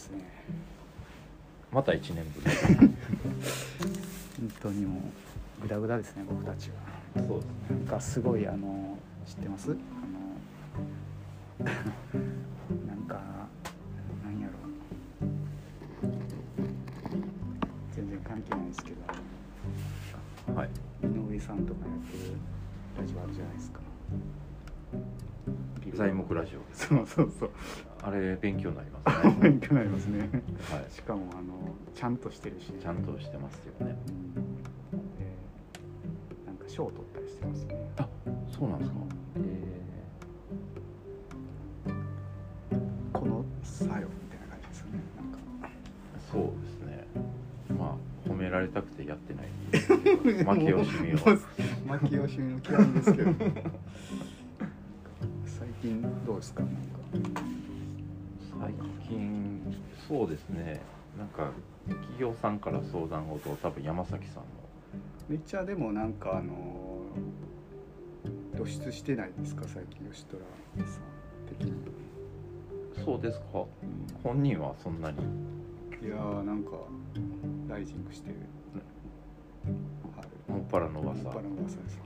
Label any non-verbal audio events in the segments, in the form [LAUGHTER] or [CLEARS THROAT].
ですね。また1年ぶり。本当にもうグダグダですね僕たちは。そうですね。なんかすごいあの知ってます？あの [LAUGHS] なんかなんやろ。全然関係ないですけど。はい。井上さんとかやってるラジオあるじゃないですか。材木ラジオ。そうそうそうあれ勉強になりますね。[LAUGHS] 勉強になりますね。はい。しかもあのちゃんとしてるし。ちゃんとしてますよね。うん。でなんか賞を取ったりしてますね。あそうなんですか。この作用みたいな感じですよね。なんか。そうですね。まあ褒められたくてやってない負け惜しみを負け惜しみの極みですけど。[LAUGHS] 最近どうですか？なんか最近そうですね。なんか企業さんから相談事を多分山崎さんの。めっちゃでもなんかあの露出してないですか？最近吉虎さん的に、そうですか？本人はそんなに。いやーなんかライジングしてる。はいもっぱらの噂。もっぱらの噂です。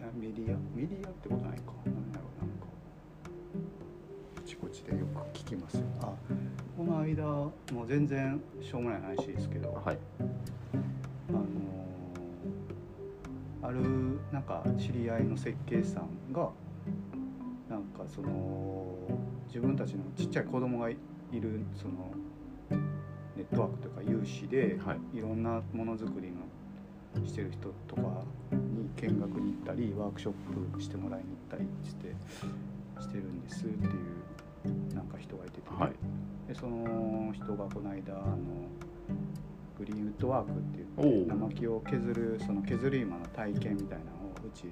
なんかメディア？メディアってことないかでよく聞きますよ。あこの間もう全然しょうもない話ですけど、はい。あのーあるなんか知り合いの設計士さんがなんかその自分たちのちっちゃい子供がいるそのネットワークとか有志で、はい。いろんなものづくりのしてる人とかに見学に行ったりワークショップしてもらいに行ったりしてしてるんですっていうなんか人がいててね、はい。でその人がこの間あのグリーンウッドワークってお言ってう。生木を削るその削り今の体験みたいなのをうちで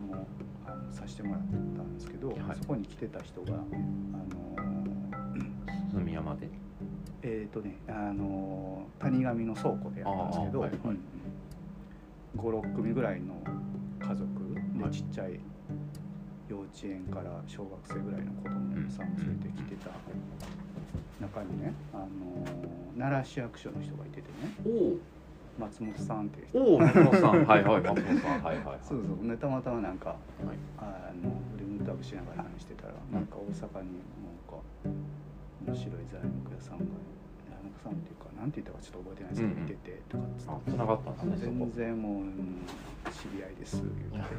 もあのさせてもらったんですけど、はい。そこに来てた人があの住山で？えっ、とねあの谷上の倉庫でやったんですけど、はいはい。56組ぐらいの家族ではいちっちゃい幼稚園から小学生ぐらいの子供さん連れてきてた中にね、あの奈良市役所の人がいててね。松本さんっていう人。おお松本さん。はいはい松本さん。はいはい。はいそうそう。でたまたまなんかはい。あのフレームタグしながら話してたら、なんか大阪になんか面白い材木屋さんがさんっていうかなんて言ったかちょっと覚えてないですけど、うんうん。見ててとかっつって。がったんですね全然もう、うん知り合いです言って。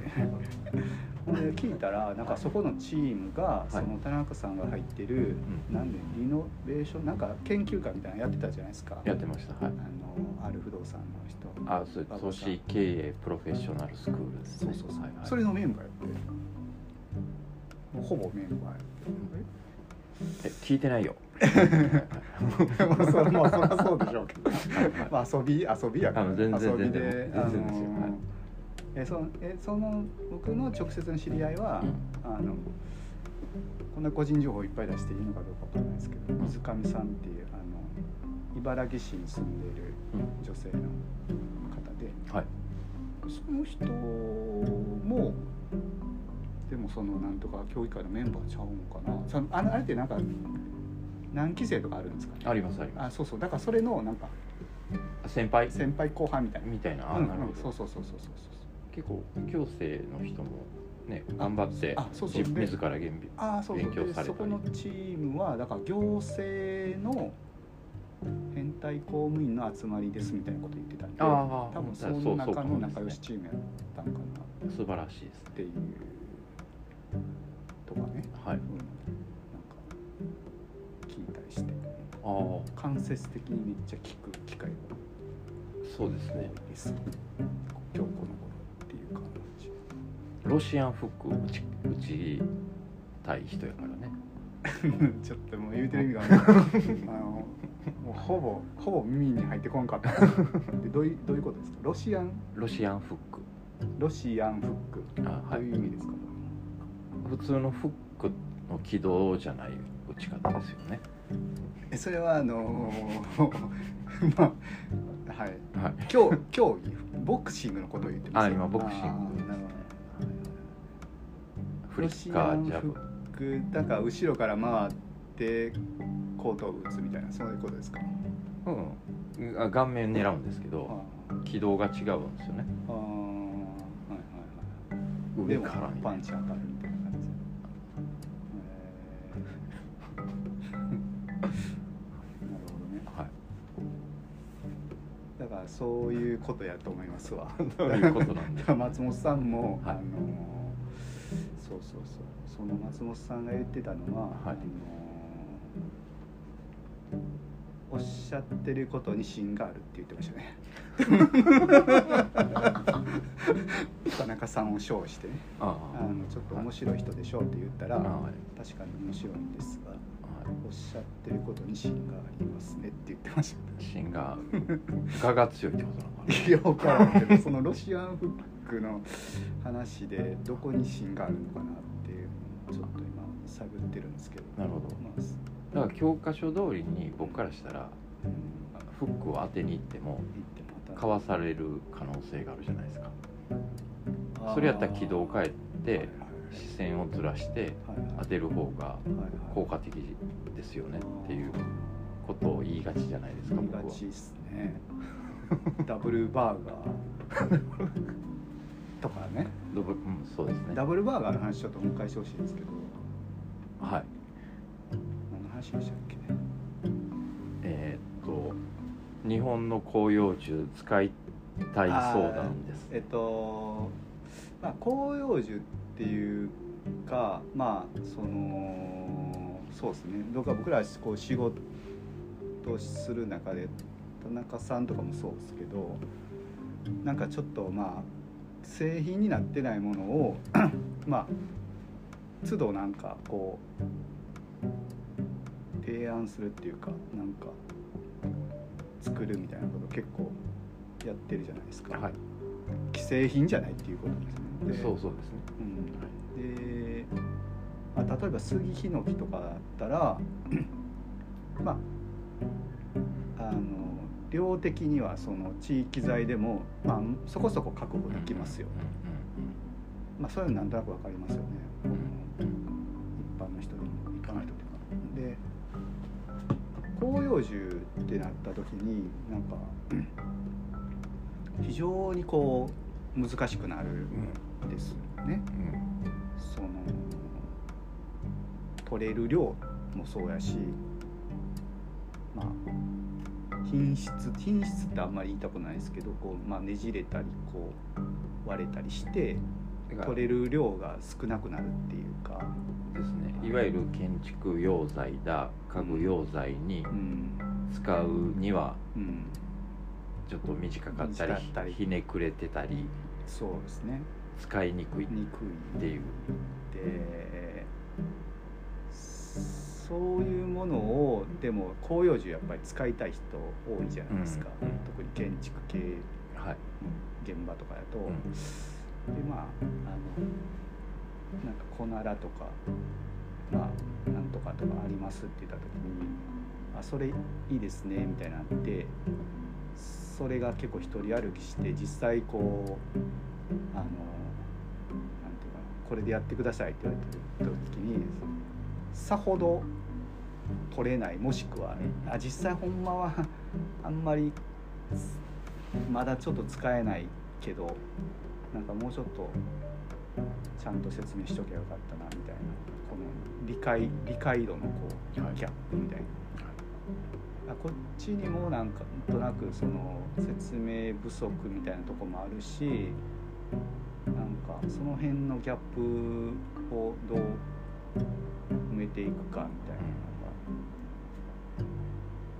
[LAUGHS] ほんで聞いたらなんかそこのチームが、い。その田中さんが入ってる、うんなんでリノベーションなんか研究会みたいなのやってたじゃないですか。やってましたはい。あのある不動産の人。あそう馬場さん都市経営プロフェッショナルスクールですね。そうそうそう、はいはい。それのメンバーやって。ほぼメンバーやって。え聞いてないよまあそれまあそりゃそうでしょうけど。はいまあ遊び遊びやから。あの全然遊びであの全然ですよ。はい。えそのえその僕の直接の知り合いは、あのこんな個人情報いっぱい出していいのかどうかわからないですけど水上さんっていうあの茨城市に住んでいる女性の方ではい。その人もでもそのなんとか協議会のメンバーちゃうんかな。そのあのあれってなんか何期生とかあるんですかね？ありますありまあそうそう。だからそれのなんかす先輩？先輩後輩みたいな。みたいな。あうん。なるほど。うんそうそうそうそうそう。結構行政の人もね頑張ってあそうそう。自ら厳備ああそうそう。で勉強されたり。そこのチームはだから行政の変態公務員の集まりですみたいなこと言ってたんで多分そそうそうの中の仲良しチームやったんかな。素晴らしいですねっていうとかね、はいうん、間接的にめっちゃ聞く機会がそうです。ねです今日この頃っていう感じ。ロシアンフック打ち打ちたい人やからね。[LAUGHS] ちょっともう言うてる意味が [LAUGHS] あのあのもうほぼほぼ耳に入ってこんかった。でどういうどういうことですか？ロシアン？ロシアンフック。ロシアンフック。あはい。どういう意味ですか、普通のフックの軌道じゃない打ち方ですよね。えそれはあの [LAUGHS] まあはい。はい。競競技ボクシングのことを言ってますあ今ボクシング。フリッカージャブ。だから後ろから回って後頭部打つみたいなそういうことですか？うん。あ顔面狙うんですけどあ軌道が違うんですよね。あはいはいはい。上からにパンチ当たるだからそういうことやと思いますわ。どういうことなんでだ。[LAUGHS] 松本さんも、はい。あのそうそうそう。その松本さんが言ってたのは、はい。あのおっしゃってることに芯があるって言ってましたね。[LAUGHS] 田中さんを称してね。ああ。のちょっと面白い人でしょって言ったら、はい。確かに面白いんですが。はいおっしゃってることに芯がありますねって言ってました。芯が我が強いってことなのかいや分からんけどそのロシアンフックの話でどこに芯があるのかなっていうのをちょっと今探ってるんですけど。なるほど。だから教科書通りに僕からしたらうん。フックを当てに行っても言ってまたかわされる可能性があるじゃないですか。それやったら軌道を変えはいてはい視線をずらして当てる方が効果的ですよねっていうことを言いがちじゃないですか僕は。ね。[LAUGHS] ダブルバーガーとかね。どぶうんそうですね。ダブルバーガーの話ちょっともう一回してほしいですけど。はい。何の話でしたっけ？ねえーっと日本の広葉樹使いたい相談です。えっとまあ広葉樹っていうかまあそのそうですね。僕は僕らこう仕事する中で田中さんとかもそうですけどなんかちょっとまあ製品になってないものを [COUGHS] まあ都度なんかこう提案するっていうかなんか作るみたいなこと結構やってるじゃないですか、はい。既製品じゃないっていうことですね。でそうそうですね。うん、で、まあ、例えば杉ヒノキとかだったら [CLEARS THROAT] まああの量的にはその地域材でも、まあ、そこそこ確保できますよ、まあ、そういうのなんとなくわかりますよね、うんうん一般の人でも一般の人というかで広葉樹ってなった時になんか非常にこう難しくなるんですよね。その取れる量もそうやしまあ品質品質ってあんまり言いたくないですけどこう、まあ、ねじれたりこう割れたりして取れる量が少なくなるっていうか、ですね。いわゆる建築用材だ家具用材にうん。使うにはうん、ちょっと短かったりひねくれてたりそうですね。使いにくいっていう。でそういうものをでも広葉樹やっぱり使いたい人多いじゃないですか、うんうん。特に建築系はい、現場とかだと、うんでまああのなんかコナラとかまあなんとかとかありますって言った時に「あそれいいですね」みたいになってそれが結構一人歩きして実際こうあのなんていうかなこれでやってくださいって言われてる時にさほど取れないもしくはねあ実際ほんまはあんまりまだちょっと使えないけどなんかもうちょっとちゃんと説明しときゃよかったなみたいなこの理解理解度のこうはい。ギャップみたいな、あこっちにもなんかとなくその説明不足みたいなとこもあるしなんかその辺のギャップをどう埋めていくかみたいなのが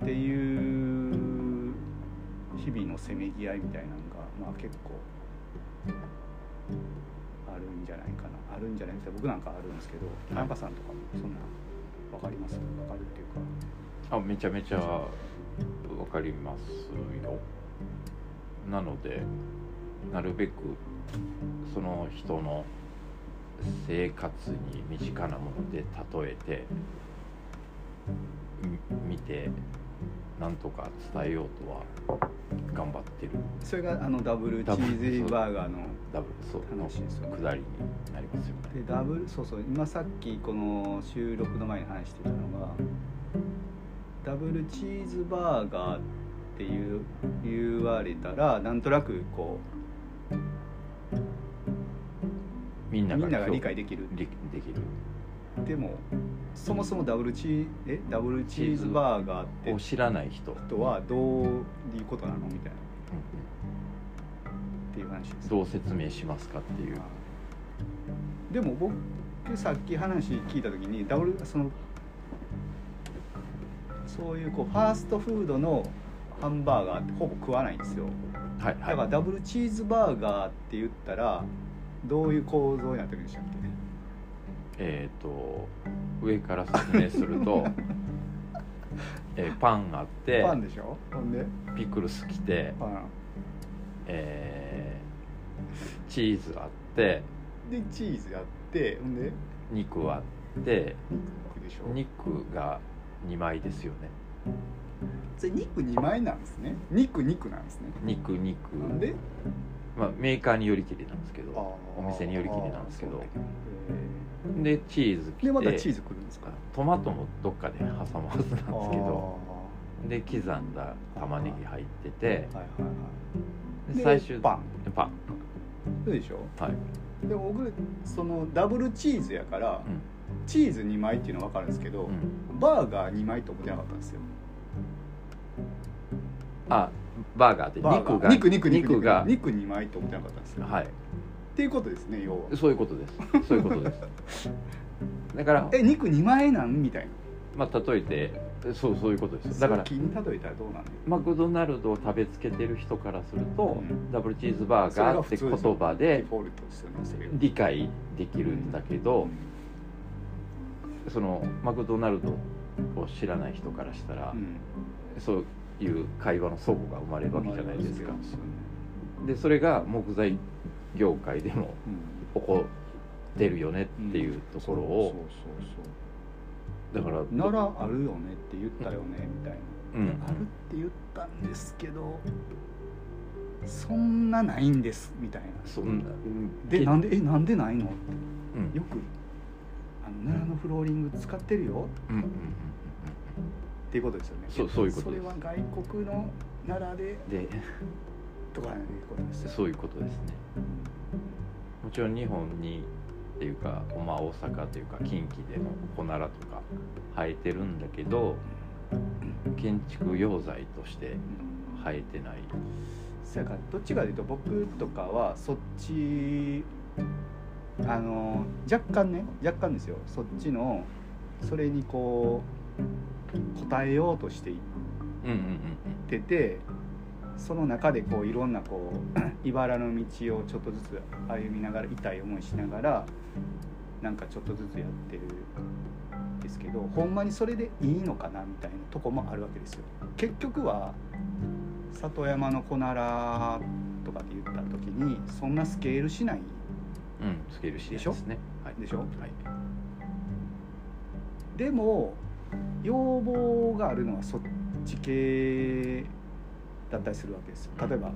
っていう日々のせめぎ合いみたいなのがまあ結構あるんじゃないかな。あるんじゃないですか。僕なんかあるんですけど田中さんとかもそんな分かります？分かるっていうか。あめちゃめちゃわかりますよ。なのでなるべくその人の生活に身近なもので例えてみ見てなんとか伝えようとは頑張ってる。それがあのダブルチーズバーガーのダブルそう話ですよね。の下りになりますよね。でダブルそうそう今さっきこの収録の前に話してたのがダブルチーズバーガーっていう言われたらなんとなくこみんなうみんなが理解できる。理できる。でもそもそもダブルチーえ？ダブルチーズバーガーってを知らない人、人はどういうことなの？みたいな。っていう話です。どう説明しますかっていう。でも僕さっき話聞いた時にダブルそのそういうこうファーストフードのハンバーガーってほぼ食わないんですよ。はいだからはいダブルチーズバーガーって言ったらどういう構造になってるんでしたっえっ、と上から説明すると、[LAUGHS] えーパンあってけパンでしょ？ほんで？ピクルス来て、パン。えーチーズあってでチーズやってほんで？肉あって肉でしょ？肉が2枚ですよね。それ肉2枚なんですね。肉肉なんですね。肉肉。なんで？まあ、メーカーによりきりなんですけどお店によりきりなんですけど。でチーズ来てでまたチーズくるんですか？トマトもどっかで挟むはずなんですけど。あで刻んだ玉ねぎ入っててーはいはいはい。最終パン。パン。そうでしょ？はい、でも僕そのダブルチーズやから、うんチーズ2枚っていうのは分かるんですけど、うん、バーガー2枚と思ってなかったんですよ。あバーガーってバーガー。肉が肉肉肉肉が。肉2枚と思ってなかったんですよ、はい。っていうことですね要は。そういうことです。そういうことです。[LAUGHS] だからえ肉2枚なんみたいな。まあ例えてそうそういうことですだから気に例えたらどうなんだマクドナルドを食べつけてる人からすると、うん。ダブルチーズバーガーって言葉デで理解できるんだけど、うんそのマクドナルドを知らない人からしたら、うん。そういう会話の齟齬が生まれるわけじゃないですか。でそれが木材業界でもうん。起こってるよねっていうところを、だからならあるよねって言ったよねみたいな。うん。あるって言ったんですけどそんなないんですみたいな。そんなでなんでえなんでないのって。うん。よくあの奈良のフローリング使ってるよ。うん。っていうことですよね。そうそういうことそれは外国の奈良でうんで。とかいうことですよそういうことですね。もちろん日本にっていうか、まあ、大阪というか近畿でもコナラとか生えてるんだけど建築用材として生えてない。からどっちかというと僕とかはそっちあの若干ね若干ですよそっちのそれにこう答えようとしていっててその中でこういろんなこう [CLEARS THROAT] 茨の道をちょっとずつ歩みながら痛い思いしながらなんかちょっとずつやってるんですけどほんまにそれでいいのかなみたいなとこもあるわけですよ。結局は里山のコナラとかって言った時にそんなスケールしないうん、うん、スケールしないですね。はい。でしょ？はい。でも要望があるのはそっち系だったりするわけですよ。例えば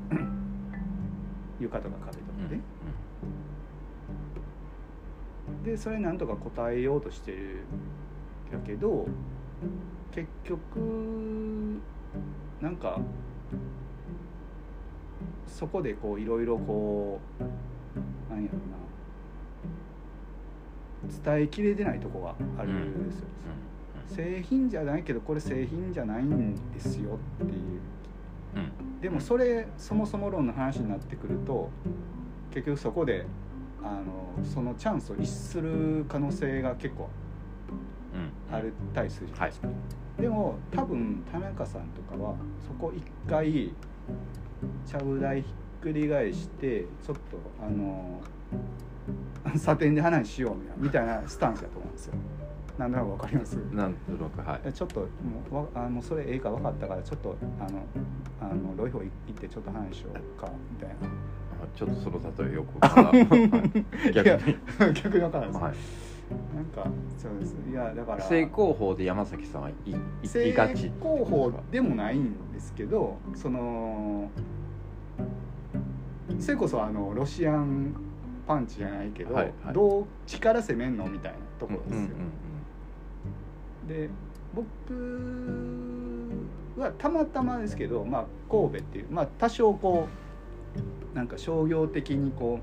床とか壁とかうんね、でそれなんとか答えようとしてるやけど結局なんかそこでこういろいろこうなんやろな伝えきれてないとこがあるんですよ、製品じゃないけどこれ製品じゃないんですよっていう。でもそれそもそも論の話になってくると結局そこであのそのチャンスを逸する可能性が結構うん。あるたりするじゃないですか、でも多分田中さんとかはそこ一回ちゃぶ台ひっくり返してちょっとあの [LAUGHS] サテンで話しようみたいなスタンスだと思うんですよ。なんとなくわかります？なんとなくはい。えちょっともうわあもうそれええか分かったからちょっとあのあのロイホ行ってちょっと話しようかみたいな。あちょっとその例えよくまだ [LAUGHS] はい。逆に。逆に分からないです、はい。なんかそうです。いやだから正攻法で山崎さんはい行正きがち。攻法でもないんですけどそのそれこそあのロシアンパンチじゃないけど、はいはい、どう力攻めんのみたいなところですよ、うんうんうん、で僕はたまたまですけど、まあ、神戸っていう、まあ、多少こうなんか商業的にこ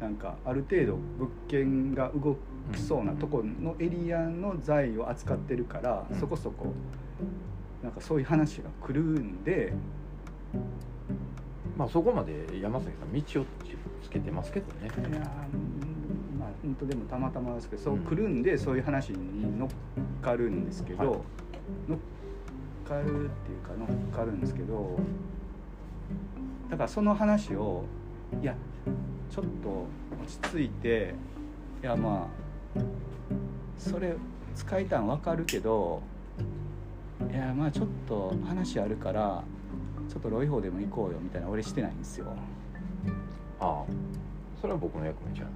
うなんかある程度物件が動きそうなとこのエリアの財を扱ってるから、うん、そこそこなんかそういう話が来るんでまあそこまで山崎さん道をつけてますけどね。いやーうんまあ本当でもたまたまですけどそううん来るんでそういう話に乗っかるんですけど、はい。乗っかるっていうか乗っかるんですけどだからその話をいやちょっと落ち着いていやまあそれ使いたん分かるけどいやまあちょっと話あるからちょっとロイホーでも行こうよみたいな俺してないんですよ。ああ。それは僕の役目じゃん。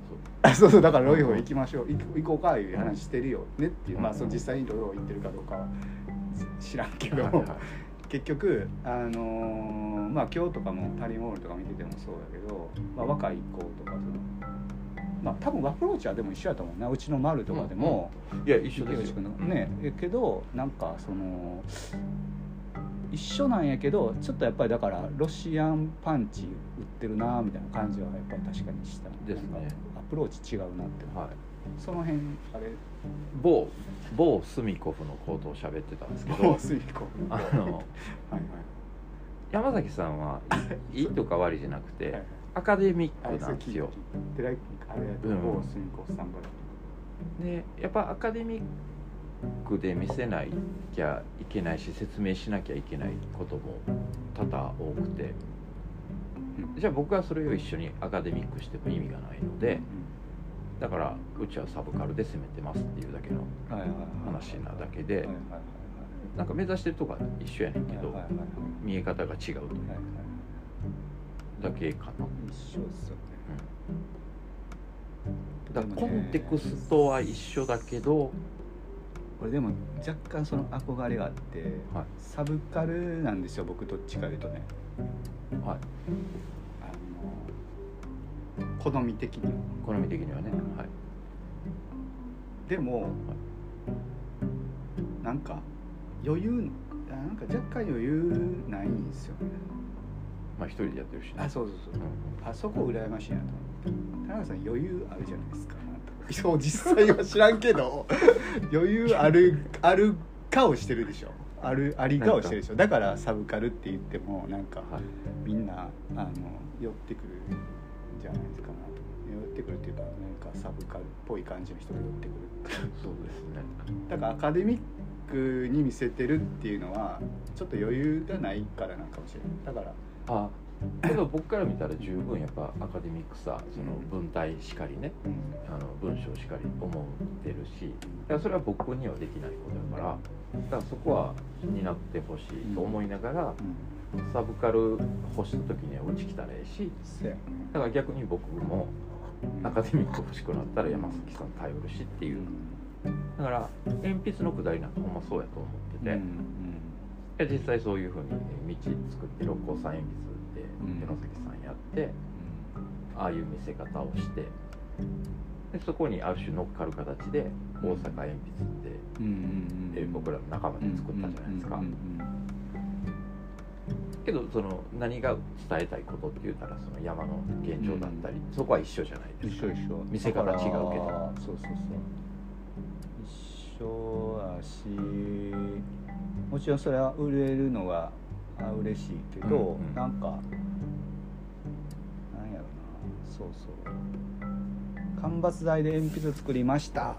あそうそうだからロイホー行きましょう。行こ行こうかいう話してるよねっていう、まあうんその実際にロイホー行ってるかどうかは知らんけど、はいはい。[LAUGHS] 結局あのーまあ今日とかもパリモールとか見ててもそうだけど、まあ、若い子とかそのまあ多分アプローチはでも一緒やと思うな。うちの丸とかでも、いや一緒ですよ。ね。えけどなんかその一緒なんやけどちょっとやっぱりだからロシアンパンチ売ってるなみたいな感じはやっぱり確かにした。ですね。アプローチ違うなって。はい。その辺あれ？某某スミコフのことを喋ってたんですけもど。うスイコあはいのはい。山崎さんは [LAUGHS] いいいとか悪いじゃなくて、はいアカデミあックなんですよ。でやっぱアカデミックで見せなきゃいけないし説明しなきゃいけないことも多々多くて。じゃあ僕はそれを一緒にアカデミックしても意味がないのでだからうちはサブカルで攻めてますっていうだけの話なだけでなんか目指してるとこは一緒やねんけど見え方が違うというだけかな、一緒ですよね。うん、だコンテクストは一緒だけどこれでも若干その憧れがあって、はい。サブカルなんですよ僕どっちかいうとね。はい。あの好み的には。好み的にはね、はい、でも、なんか余裕あなんか若干余裕ないんですよね。まあ一人でやってるしね。あそうそうそう。うん。あそこ羨ましいなと思って。田中さん余裕あるじゃないですかそう実際は知らんけど余裕あるある顔してるでしょ。あるあり顔してるでしょ。だからサブカルって言ってもなんかはい。みんなあの寄ってくるんじゃないですかなと。寄ってくるっていうかなんかサブカルっぽい感じの人が寄ってくるそうですね。だからアカデミックに見せてるっていうのはちょっと余裕がないからなんかもしれない。だからあけど僕から見たら十分やっぱアカデミックさその文体しかりねあの文章しかり思ってるしだからそれは僕にはできないことだからだからそこは担ってほしいと思いながらうん。サブカル欲した時にはうち来たらええしだから逆に僕もアカデミック欲しくなったら山崎さん頼るしっていう。だから鉛筆のくだりなんかほんまそうやと思ってて、実際そういうふうに道作って六甲山鉛筆でうん。山崎さんやって、ああいう見せ方をしてでそこにある種乗っかる形で大阪鉛筆って、え僕らの仲間で作ったじゃないですか、けどその何が伝えたいことって言ったらその山の現状だったり、そこは一緒じゃないですか。一緒一緒。見せ方違うけど。そうそうそう。一緒やしもちろんそれは売れるのがあ嬉しいけど、うんうん。なんかそうそう。間伐材で鉛筆作りました。っ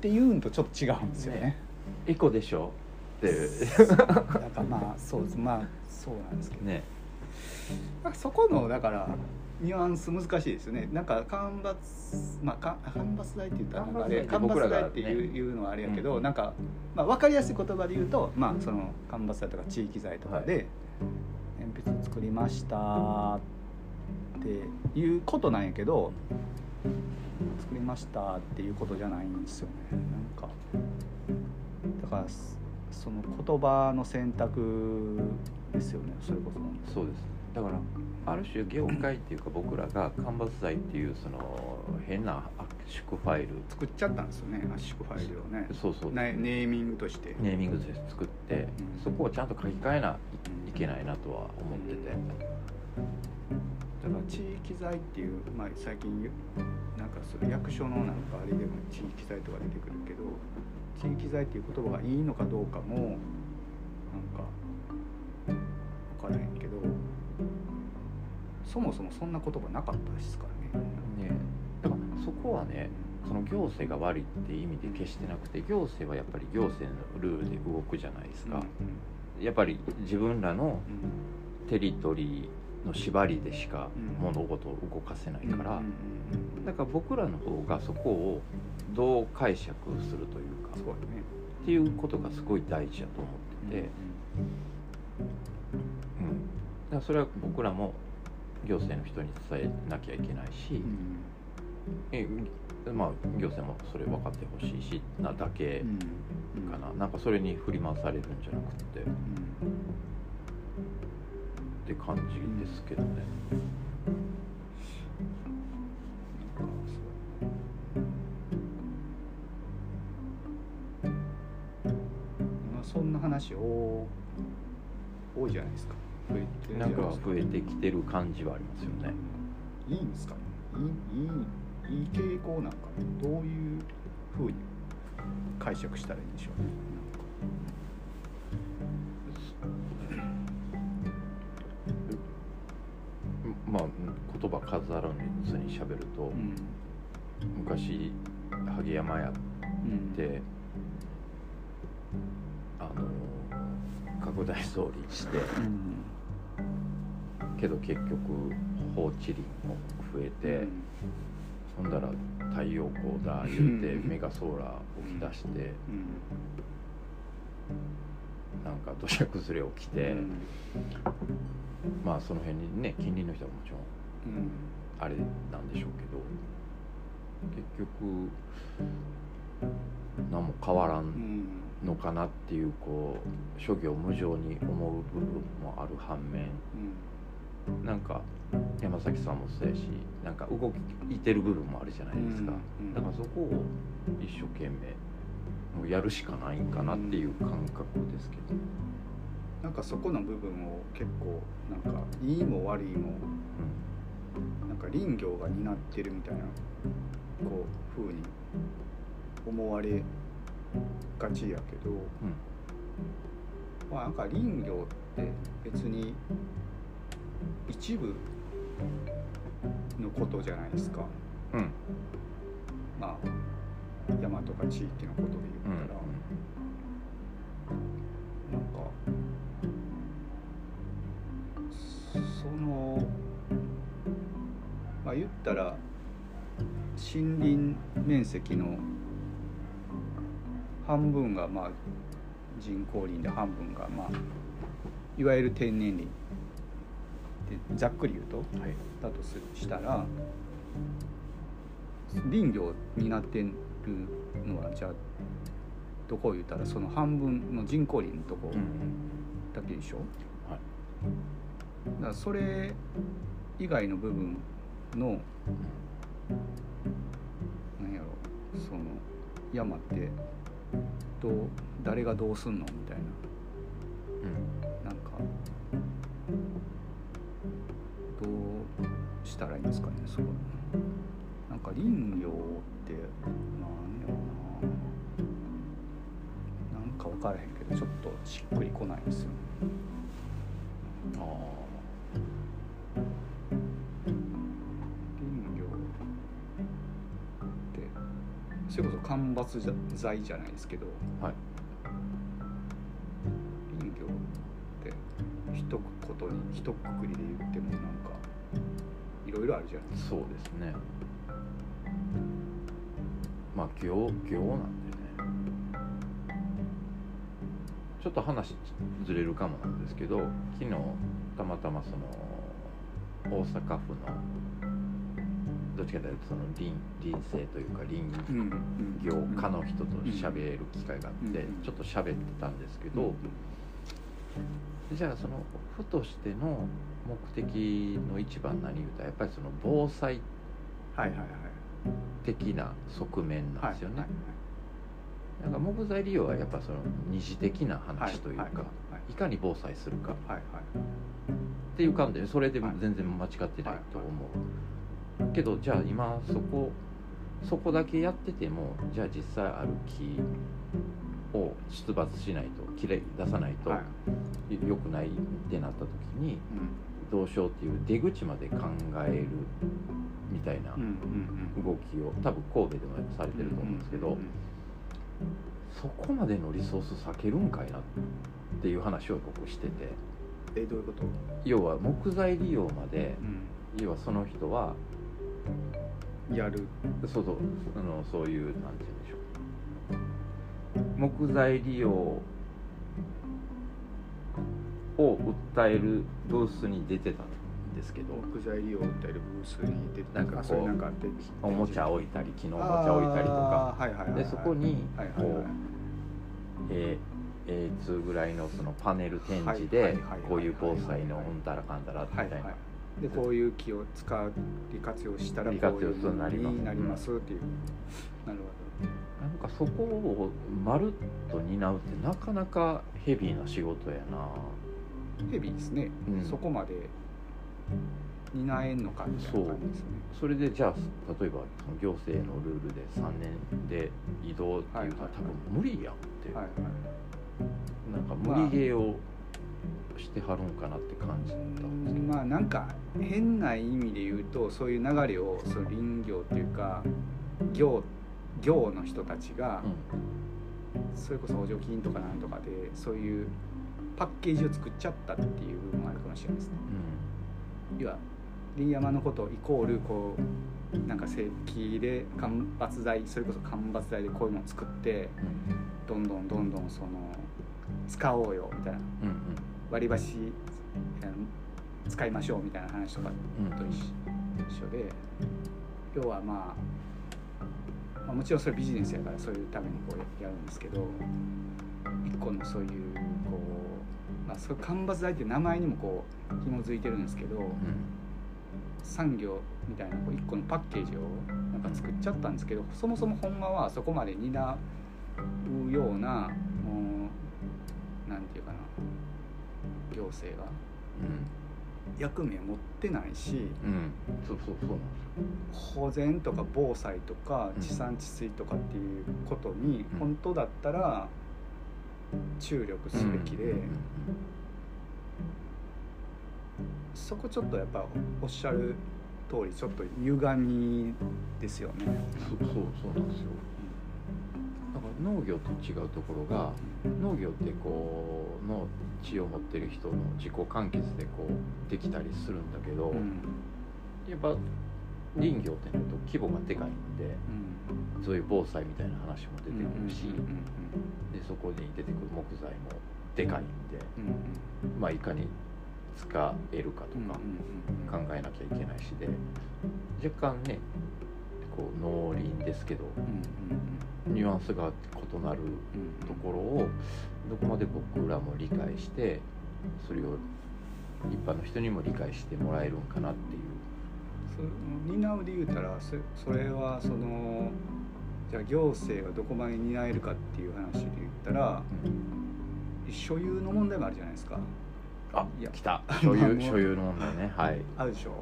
ていうんとちょっと違うんですよね。ね。エコでしょ。ってだからまあそうです。まあそうなんですけど。ね。まあそこのだからニュアンス難しいですよね。なんか間伐まあか間伐材って言ったらなんかあれ間間伐材っていう,、ね。いうのはあれやけど、うん。なんか、まあ、分かりやすい言葉で言うとまあその間伐材とか地域材とかで、鉛筆作りましたっていうことなんやけど作りましたっていうことじゃないんですよね。なんかだからその言葉の選択ですよねそれこそ。そうです。だからある種業界っていうか僕らが間伐材っていうその変な圧縮ファイル。作っちゃったんですよね圧縮ファイルをね。そうそうなネーミングとして、ネーミングで作ってそこをちゃんと書き換えないけないなとは思ってて。だから地域財っていう、まあ、最近なんかそれ役所のなんかあれでも地域財とか出てくるけど地域財っていう言葉がいいのかどうかもなんか分からへんけどそもそもそんな言葉なかったですからね。ねだからそこはねその行政が悪いって意味で決してなくて行政はやっぱり行政のルールで動くじゃないですか、やっぱり自分らのテリトリーの縛りでしか物事を動かせないからだから僕らの方がそこをどう解釈するというか、そうね、っていうことがすごい大事だと思ってて、うん、だからそれは僕らも行政の人に伝えなきゃいけないし、えまあ行政もそれ分かってほしいしなだけかな、なんかそれに振り回されるんじゃなくて、って感じですけどね。そんな話多多いじゃないですか増えてなんか増えてきてる感じはありますよね。いいんですか？いいいいいい傾向なんかどういうふうに解釈したらいいんでしょうね。まあ言葉飾らずにしゃべると、うん、昔萩山屋って、うん、あの拡大総理して、うん、けど結局放置林も増えて、ほんだら太陽光だ言うてメガソーラー起き出して、なんか土砂崩れ起きて、まあその辺にね近隣の人はもちろんあれなんでしょうけど結局何も変わらんのかなっていうこう諸行無常に思う部分もある反面なんか山崎さんもそうやしなんか動いてる部分もあるじゃないですか、だからそこを一生懸命もうやるしかないんかなっていう感覚ですけど、なんかそこの部分を結構なんかいいも悪いも、うん、なんか林業が担ってるみたいなこう風に思われがちやけど、うん、まあなんか林業って別に一部のことじゃないですか、うん、まあ山とか地域のことで言ったら、うん、なんかそのまあ言ったら森林面積の半分がまあ人工林で半分がまあいわゆる天然林。ってざっくり言うと、はい、だとするしたら林業になってるのはじゃあどこを言ったらその半分の人工林のとこだけでしょ、うんはい、だからそれ以外の部分の何やろその山ってどう誰がどうすんのみたいな、うん、なんかどうしたらいいんですかねそこなんか林業ってなんやろな。なんか分からへんけどちょっとしっくりこないんですよね。あそれこそ間伐材じゃないですけど、はい、林業って一言に一括りで言ってもなんかいろいろあるじゃないですか。そうですね。まあ行行なんでね。ちょっと話ずれるかもなんですけど昨日たまたまその大阪府のどっちかというとその林林政というか林業家の人と喋る機会があってちょっと喋ってたんですけどじゃあその府としての目的の一番何言うたらやっぱりその防災的な側面なんですよね。なんか木材利用はやっぱその二次的な話というか、はいかに防災するか。っていう観点それでも全然間違ってないと思う、けどじゃあ今そこそこだけやっててもじゃあ実際ある木を出伐しないときれい出さないとはい。良くないってなった時にうん。どうしようっていう出口まで考えるみたいな動きを多分神戸でもされてると思うんですけど、そこまでのリソース避けるんかいなっていう話を僕してて。えどういうこと？要は木材利用までう要はその人はんやる。そうそう。あのそういうなんて言うんでしょう。木材利用を訴えるブースに出てたんですけど。木材利用を訴えるブースに出てなんかこうなんかでおもちゃ置いたり木のおもちゃ置いたりとか。でそこにはいはいこうはい。A- A2 ぐらいのそのパネル展示でこういう防災のうんたらかんたらみたいいはいでこういう木を使利活用したら利こういうになりますっていう、なるなんかそこをまるっと担うってなかなかヘビーな仕事やな。ほどヘビーですね、うん。そこまで担えんのかみたいな感じですね。それでじゃあ例えば行政のルールで3年で移動っていうのは多分無理やんって、はいはい。なんか無理ゲーをしてはるんかなって感じたんですけど、まあなんか変な意味で言うとそういう流れをその林業っていうか業業の人たちが、それこそ補助金とかなんとかでそういうパッケージを作っちゃったっていう部分もあるかもしれないですね。要は林山のことイコールこうなんか石器で間伐材それこそ間伐材でこういうのを作ってうんうん。どんどんどんどんその使おうよみたいな。うんうん割り箸使いましょうみたいな話とかと一緒一緒で要はまあ、まあ、もちろんそれビジネスやからそういうためにこうやるんですけど一個のそういうこう、まあ、そ間伐材っていう名前にもこう紐づいてるんですけど産業みたいなこう一個のパッケージをなんか作っちゃったんですけどそもそもほんまはそこまで担うようなもうなんていうかな。行政が役目持ってないしうんそうそうそうなんですよ保全とか防災とか地産地水とかっていうことに本当だったら注力すべきで、そこちょっとやっぱおっしゃる通りちょっと歪みですよね。そうそうそうなんですよだから農業と違うところが農業ってこうの地を持ってる人の自己完結でこうできたりするんだけど、うん。やっぱ林業ってなると規模がでかいんでうん。そういう防災みたいな話も出てくるし、うんでそこに出てくる木材もでかいんで、うんうんまあ、いかに使えるかとうんか考えなきゃいけないしで若干ねこう農林ですけどニュアンスが異なるうんところをどこまで僕らも理解してそれを一般の人にも理解してもらえるんかなっていう。担うで言うたらそそれはそのじゃあ行政がどこまで担えるかっていう話で言ったら所有の問題もあるじゃないですか。あいや。来た。所有 [LAUGHS] 所有の問題ね。はい、あるでしょ。う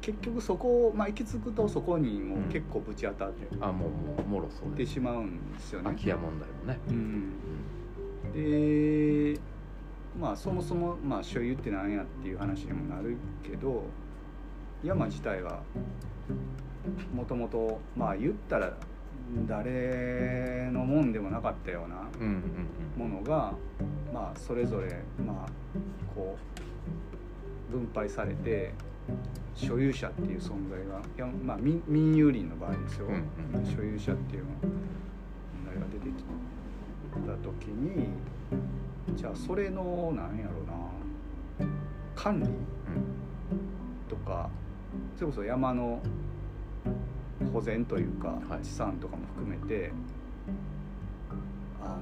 結局そこ、まあ、行き着くとそこにもうん結構ぶち当たっん、あもうもろそうてです。しまうんですよね。空。き家問題もね、うん、でまあそもそも、まあ、所有って何やっていう話にもなるけど山自体はもともとまあ言ったら誰のもんでもなかったようなものが、まあ、それぞれ、まあ、こう分配されて所有者っていう存在がいや、まあ、民民有林の場合ですよ、うんうん。所有者っていう問題が出てきた時にじゃあそれのなんやろうな管理とかそれこそ山の保全というか、はい。地産とかも含めてあの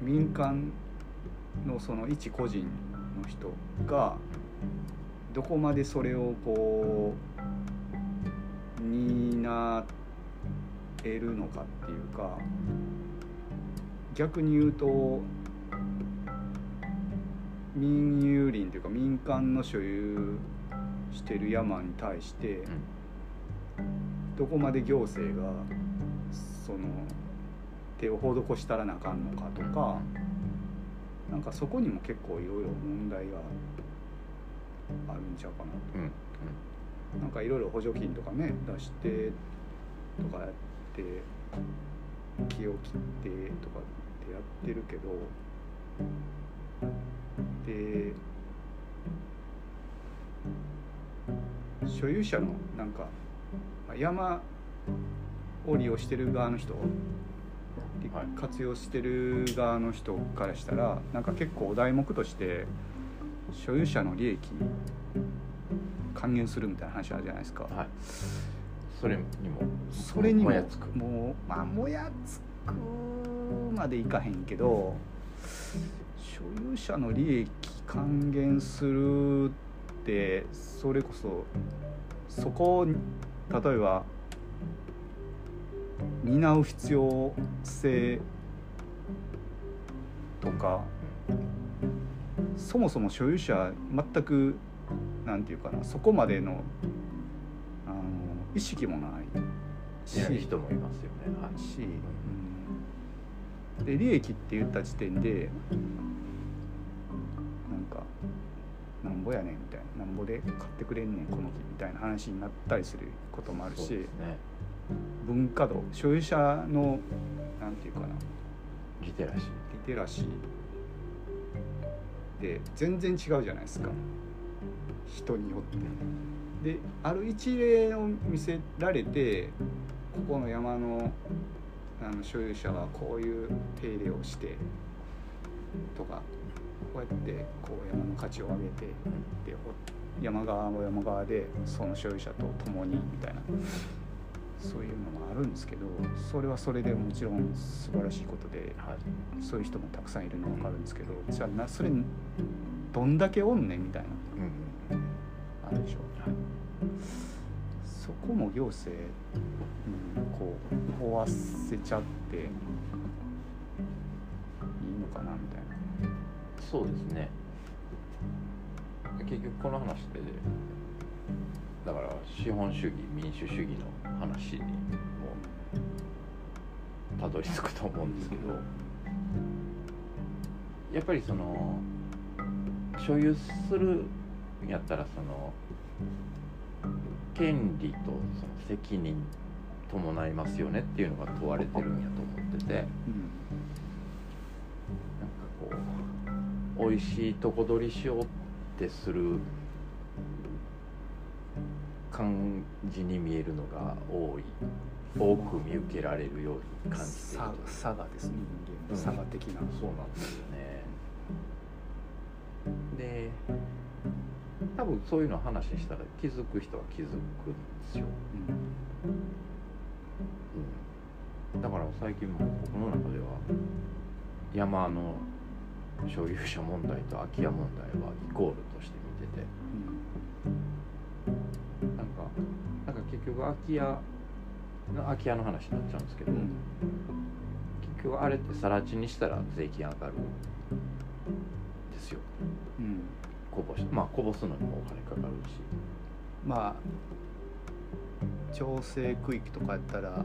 民間のその一個人の人がどこまでそれをこう担っ得るのかっていうか逆に言うと民有林というか民間の所有してる山に対してどこまで行政がその手を施したらなあかんのかとかなんかそこにも結構いろいろ問題があるんちゃうかなと。うんうんなんかいろいろ補助金とかね出してとかやって木を切ってとかってやってるけどで所有者のなんかまあ山を利用してる側の人ではい活用してる側の人からしたらなんか結構お題目として所有者の利益還元するみたいな話あるじゃないですか。はい。それにも。それにも。もやつく。もうまあもやつくまでいかへんけど所有者の利益還元するってそれこそそこを例えば担う必要性とかそもそも所有者全くなんていうかなそこまでのあの意識もないし。いや人もいますよね。はい。し、うん、で利益って言った時点でなんかなんぼやねんみたいななんぼで買ってくれんねんこの木みたいな話になったりすることもあるし。ね。文化度所有者のなんていうかな。リテラシー。リテラシーで全然違うじゃないですか人によって。である一例を見せられてここの山のあの所有者はこういう手入れをしてとかこうやってこう山の価値を上げてで山側も山側でその所有者と共にみたいなそういうのもあるんですけどそれはそれでもちろん素晴らしいことではい。そういう人もたくさんいるのは分かるんですけどじゃあなそれどんだけおんねんみたいなうんあるでしょ。そこも行政、うん、こう追わせちゃっていいのかなみたいな。そうですね。結局この話ってだから資本主義民主主義の話にもたどり着くと思うんですけどやっぱりその所有するんやったらその権利とその責任伴いますよねっていうのが問われてるんやと思ってて。なんかこう美味しいとこ取りしようってする感じに見えるのが多い多く見受けられるように感じているさ佐賀ですね人間の佐賀的な、そうなんですよね。で多分そういうの話したら気づく人は気づくんですよ、うん、だから最近も僕の中では山の所有者問題と空き家問題はイコールとして見てて。なん局空き家の空き家の話になっちゃうんですけど、うん。うん結局あれって更地にしたら税金上がる。んですよ。うん。こぼしまあこぼすのにもお金かかるし。まあ調整区域とかやったら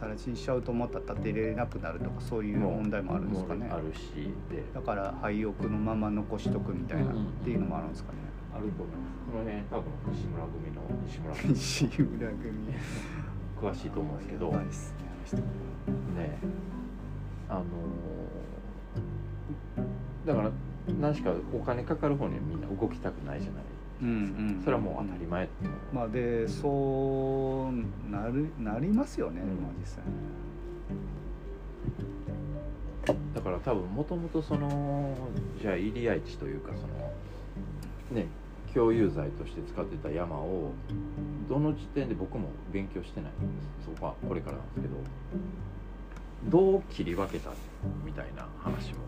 更地にしちゃうとまた建てれなくなるとかそういう問題もあるんですかね。あるしでだから廃屋のまま残しとくみたいなうんうんっていうのもあるんですかねあると思います。この辺多分西村組の西村組 [LAUGHS] 西村組詳しいと思うんですけどね。あの人ねあのーだから何しかお金かかる方にはみんな動きたくないじゃない。うんうん。それはもう当たり前まあでそうなるなりますよね、うん。まあ実際だから多分もともとそのじゃあ入り合い地というかそのね共有財として使ってた山をどの時点で僕も勉強してないんです。そこはこれからなんですけど。どう切り分けたみたいな話も。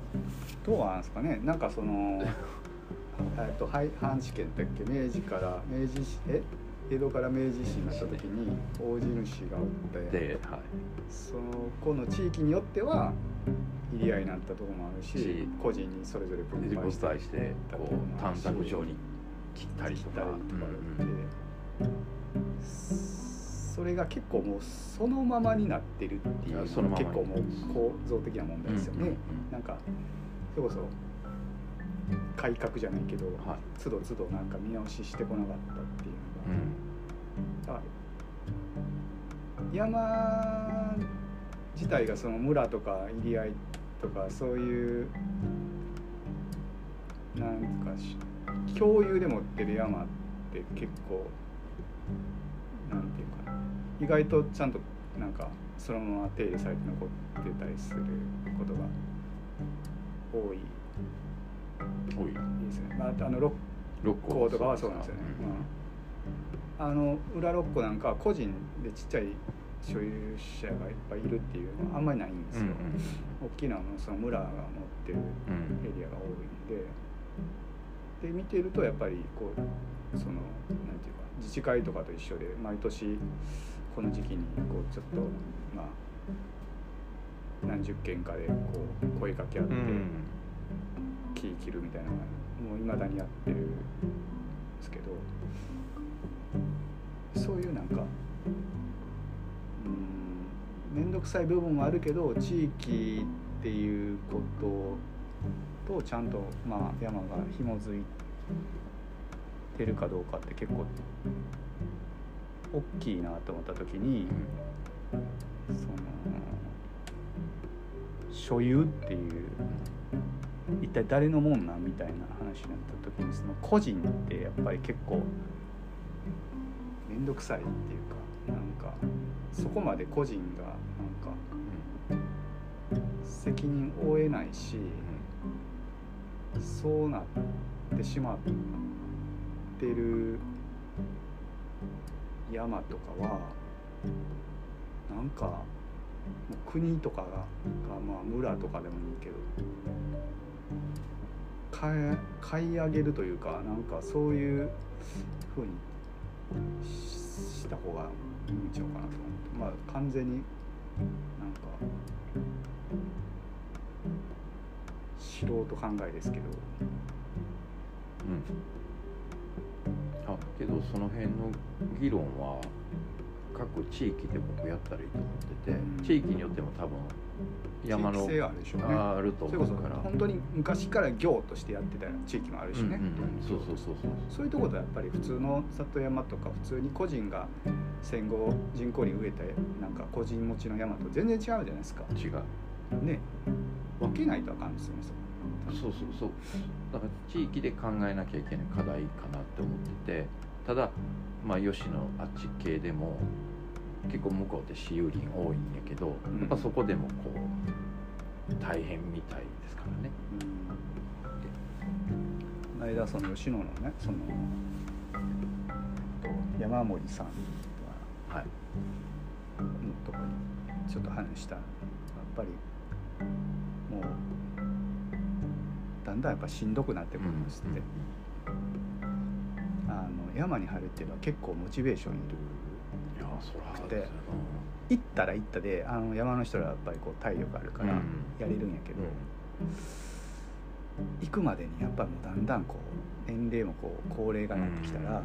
どうなんですかね。なんかその [LAUGHS] えっとはい阪地権だっけ明治から明治しえ江戸から明治維新になった時に大地主がおってで、はい、そのこの地域によっては入り合いになったところもあるしし個人にそれぞれ分配して伝えしてこう短冊状に切ったりとかとかって、それが結構もうそのままになってるっていう結構もう構造的な問題ですよね、なんかそれこそ改革じゃないけど、はい。つどつどなんか見直ししてこなかったっていうのが、うん。あ山自体がその村とか入り合いとかそういうなんかし共有で持ってる山って結構なんていうかな意外とちゃんとなんかそのまま手入れされて残ってたりすることが多い多いですね。まあ、あの六六甲とかはそうなんですよね。うんうんあの裏六甲なんかは個人でちっちゃい所有者がいっぱいいるっていうのはあんまりないんですうんよ。大きなのその村が持ってるうんうんエリアが多いんで、で見てるとやっぱりこうそのなんていうか自治会とかと一緒で毎年この時期にこうちょっとまあ何十件かでこう声かけ合ってうん。木切るみたいなのがもう未だにやってるんですけどそういうなんかうん面倒くさい部分はあるけど地域っていうこととちゃんとまあ山が紐づいてるかどうかって結構大きいなと思った時にその所有っていう一体誰のもんなんみたいな話になった時にその個人ってやっぱり結構面倒くさいっていうかなんかそこまで個人がなんか責任を負えないしそうなってしまってる山とかはなんかもう国とかが、まあ、村とかでもいいけど買い買い上げるというかなんかそういうふうにした方がいいんちゃうかなと思って。まあ完全になんか素人考えですけど。うん。あけどその辺の議論は各地域で僕やったらいいと思ってて、うん。地域によっても多分山の性があるでしょうね。あるとそれこそう思から本当に昔から行としてやってた地域もあるしね、うんうんうん、そうそうそうそう。そういうところとやっぱり普通の里山とか普通に個人が戦後人工林植えたなんか個人持ちの山と全然違うじゃないですか。違う。ね。分けないとあかんですよねそそうそうそう。だから地域で考えなきゃいけない課題かなって思ってて。ただまあ吉野あっち系でも結構向こうって私有林多いんやけど、うん。やっぱそこでもこう大変みたいですからね。この間その吉野のねそのと山森さんはい。のとこにちょっと話した。やっぱりもうだんだんやっぱしんどくなってくるんですって、あの山に入るっていうのは結構モチベーションいる。いやそらくて行ったら行ったであの山の人らはやっぱりこう体力あるからうん。やれるんやけど、行くまでにやっぱりもうだんだんこう年齢もこう高齢がなってきたら、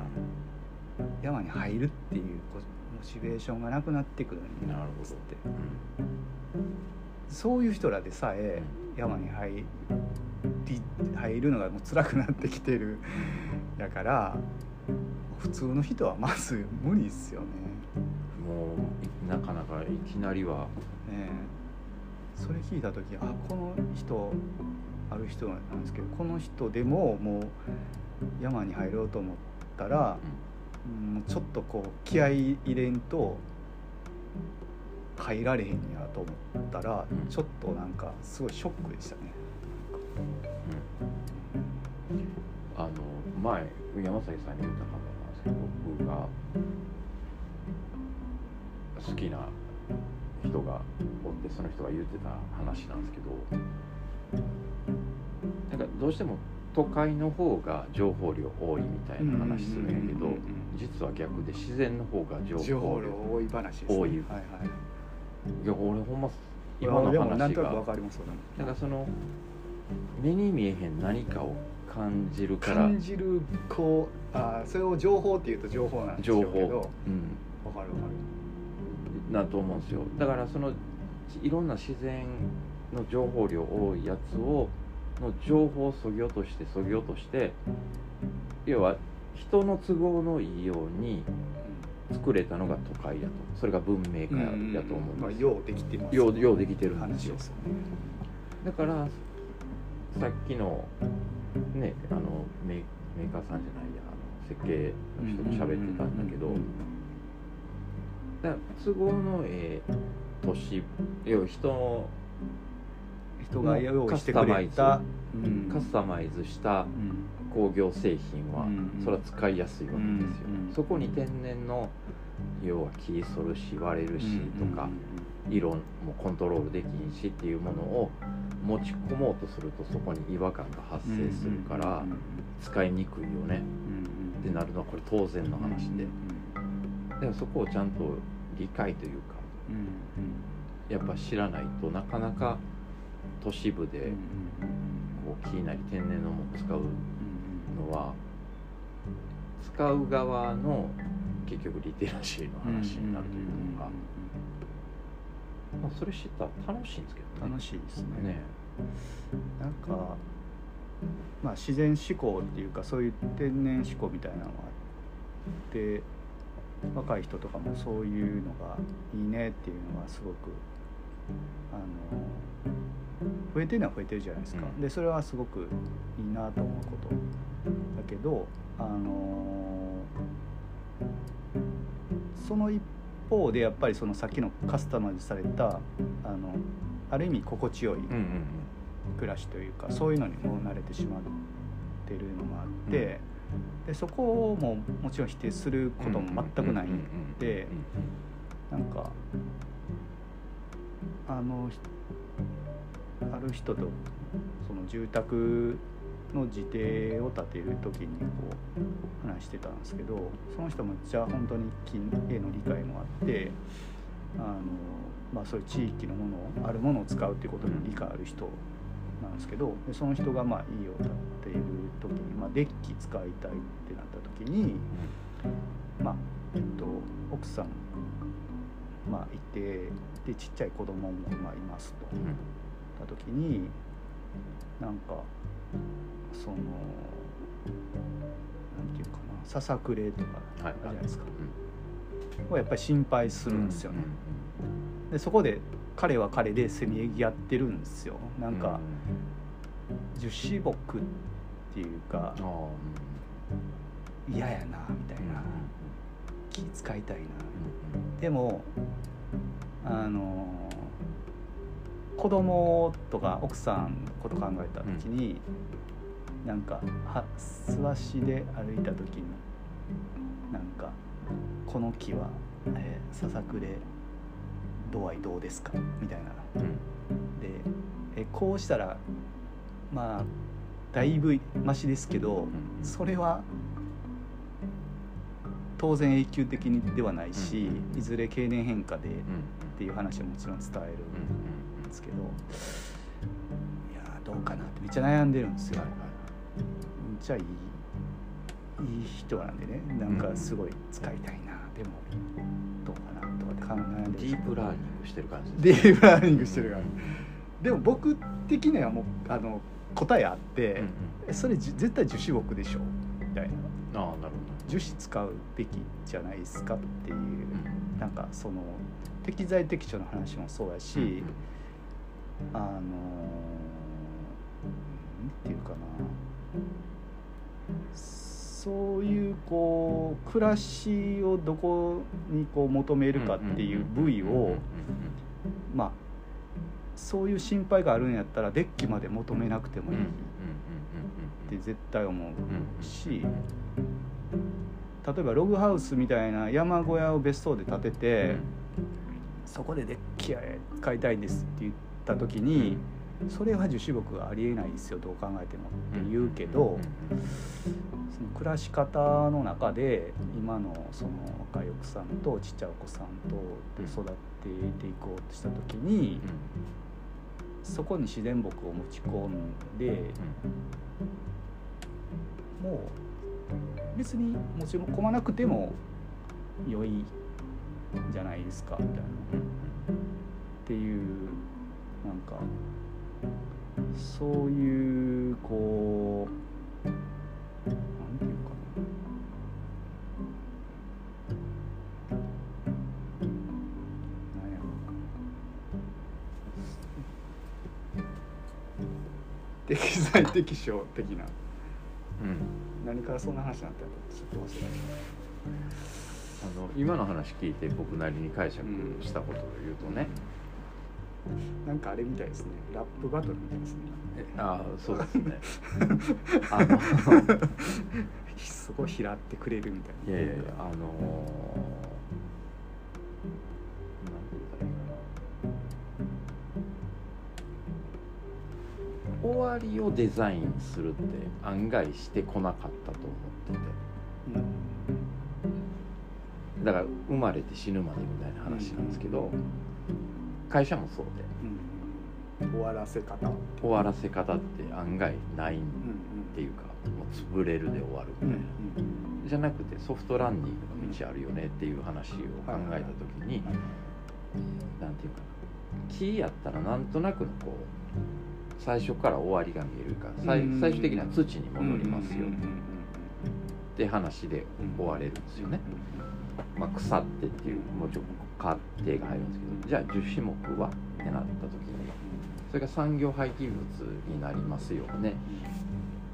山に入るっていうこうモチベーションがなくなってくるんなるほど。つってうん。そういう人らでさえ山に入り入るのがもう辛くなってきてる。だから普通の人はまず無理っすよね。もうなかなかいきなりは。ねえ。それ聞いた時あこの人ある人なんですけどこの人でももう山に入ろうと思ったら、うん、ちょっとこう気合い入れんと入られへんやと思ったら、うん。ちょっとなんかすごいショックでしたね。あの前山崎さんに言った方なんですけど僕が好きな人がおってその人が言ってた話なんですけどなんかどうしても都会の方が情報量多いみたいな話するんやけど実は逆で自然の方が情情報報量量多い話多い。はいはいい。や俺ほんま今の話となくわがかその目に見えへん何かを感じるから。感じるこうあーそれを情報っていうと情報なんです情よけど。報、うん、わかるわかるだと思うんですよ。だからそのいろんな自然の情報量多いやつをの情報をそぎ落としてそぎ落として要は人の都合のいいように作れたのが都会やと。それが文明化やと思うんまあ、ですよ、ようできてますようできてる話ですよね。だからさっきのねあのメメーカーさんじゃないやあの設計の人と喋ってたんだけどだ都合のええ都市要は人の人が用意してくれたうん。カスタマイズしたうん。工業製品はうんそれは使いやすいわけですよ、うんそこに天然の要は切り反るし割れるしとか、色もコントロールできんしっていうものを持ち込もうとするとそこに違和感が発生するから使いにくいよね。ってなるのはこれ当然の話で。でもそこをちゃんと理解というかやっぱ知らないとなかなか都市部でこう木なり天然のものを使うのは使う側の結局リテラシーの話になるというのが、まあ、それ知ったら楽しいんですけどね。楽しいですね。ね。なんかまあ自然思考っていうかそういう天然思考みたいなのがあって若い人とかもそういうのがいいねっていうのはすごくあの増えてるのは増えてるじゃないですか、うん。でそれはすごくいいなと思うことだけどあのその一方でやっぱりそのさっきのカスタマイズされたあのある意味心地よい暮らしというかそういうのにも慣れてしまってるのもあって、でそこをももちろん否定することも全くないんでなんかあのひある人とその住宅の自邸を建てる時にこう話してたんですけどその人もじゃあ本当に木への理解もあってあの、まあ、そういう地域のものをあるものを使うっていうことに理解ある人なんですけどでその人がまあ家を建てる時に、まあ、デッキ使いたいってなった時に、まあえっと、奥さん、まあ、いてでちっちゃい子供もまあいますと。うんた時になんかそのなんていうかなささくれとかあはいるじゃないですか、うをやっぱり心配するんですよね、でそこで彼は彼でせめぎ合ってるんですよ。なんか樹脂木っていうか嫌やなみたいうんな。気使いたいな。でもあの子供とか奥さんのこと考えた時に、なんかは素足で歩いた時になんか「この木は、えーささくれ度合いどうですか?」みたいな。うん。うんでえこうしたらまあだいぶマシですけどうんそれは当然永久的にではないし、うんいずれ経年変化でっうん。ていう話はもちろん伝えるうんんですけど、いやーどうかなってめっちゃ悩んでるんですよ。はいはいちゃいいいい人なんでねなんかすごい使いたいな、でもどうかなとかって考え悩んでるんディープラーニングしてる感じディープラーニングしてるから、でも僕的にはもうあの答えあって、うんそれじ絶対樹脂木でしょみたいな。ああなるほ樹脂使うべきじゃないですかっていう、どうん。なんかその適材適所の話もそうやし、あのーなんていうかなそういうこう暮らしをどこにこう求めるかっていう部位をまあそういう心配があるんやったらデッキまで求めなくてもいいって絶対思うし例えばログハウスみたいな山小屋を別荘で建ててそこでデッキ買いたいんですって言った時にそれは樹脂木がありえないですよどう考えてもって言うけど、その暮らし方の中で今のその若い奥さんとちっちゃいお子さんとで育てていこうとした時に、そこに自然木を持ち込んで、もう別に持ち込まなくても良いじゃないですかみたいな。っていうなんかそういうこうなんていうかな。な。[LAUGHS] んやろ適材適所的な。うん。何からそんな話。になったのかちょっと忘れあの今の話聞いて僕なりに解釈したことを言うとね、[LAUGHS] なんかあれみたいですね。ラップバトルみたいですね。えああそうですね。[LAUGHS] あのすごい拾ってくれるみたいな。いやいやあのー、なん終わりをデザインするって案外してこなかったと思ってうん。てだから生まれて死ぬまでみたいな話なんですけど会社もそうで。うん。終わらせ方終わらせ方って案外ないっうんていうかもう潰れるで終わるうんみたいな、じゃなくてソフトランニングの道あるよねっていう話を考えた時に、なんていうかな。木やったらなんとなくのこう最初から終わりが見えるから最うん。最終的には土に戻りますよ。うん。うん。うん。って話で終われるんですよね、まあ、腐ってっていうもうちょっと過程が入るんですけどじゃあ樹脂木はってなった時にそれが産業廃棄物になりますよね、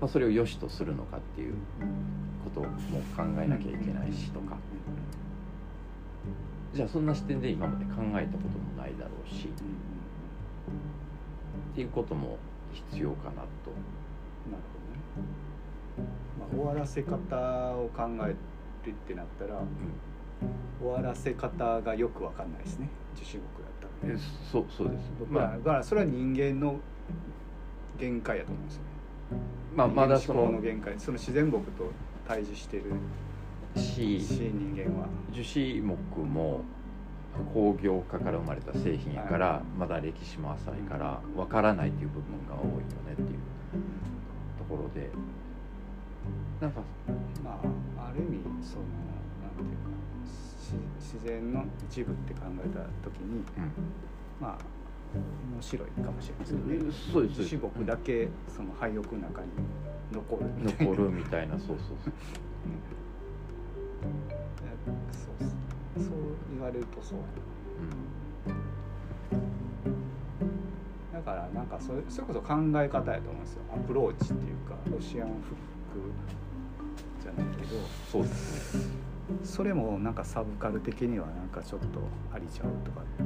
まあ、それを良しとするのかっていうことも考えなきゃいけないしとか。じゃあそんな視点で今まで考えたこともないだろうし。っていうことも必要かなと。なるほどね、まあ、終わらせ方を考えるってなったら終わらせ方がよくわかんないですね。樹脂木だったらえねそうそうです。僕は。だからそれは人間の限界やと思うんですよね。まあまだその。の限界。その自然木と対峙してるし。し人間は。樹脂木も工業化から生まれた製品やから、はい。まだ歴史も浅いからわからないっていう部分が多いよねっていう。ところで。なんか。まあある意味その自然の一部って考えた時にまあ面白いかもしれないですけどねうんそうです。木だけその廃屋の中に残るみたいな。残るみたいな。そうそうそう。そうっす。そう言われるとそう。だからなんかそれそれこそ考え方やと思うんですよ。アプローチっていうかロシアンフックじゃないけど。そうですねそれもなんかサブカル的にはなんかちょっとありちゃうとかって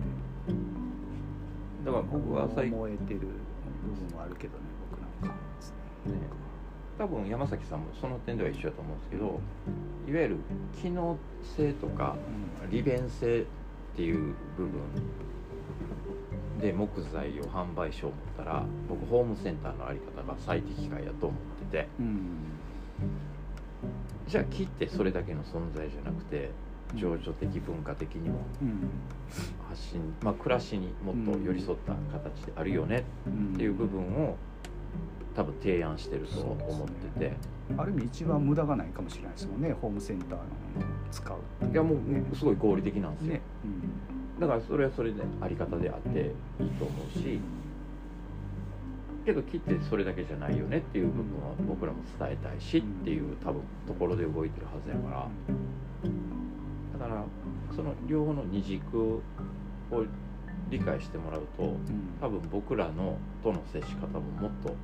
だから僕は最近思えてる部分もあるけどね僕なんかね。多分山崎さんもその点では一緒だと思うんですけどいわゆる機能性とか利便性っていう部分で木材を販売しよう思ったら僕ホームセンターの在り方が最適解やと思ってて。うんじゃあ木ってそれだけの存在じゃなくて情緒的文化的にもうん。発信、まあ、暮らしにもっと寄り添った形であるよねうんっていう部分を多分提案してると思ってて。ある意味一番無駄がないかもしれないですもんね。ホームセンターの使ういやもねうすごい合理的なんですよ。ね、だからそれはそれであり方であっていいと思うしけど木ってそれだけじゃないよねっていう部分は僕らも伝えたいしっていう多分ところで動いてるはずやから。だからその両方の二軸を理解してもらうとうん。多分僕らのとの接し方ももっと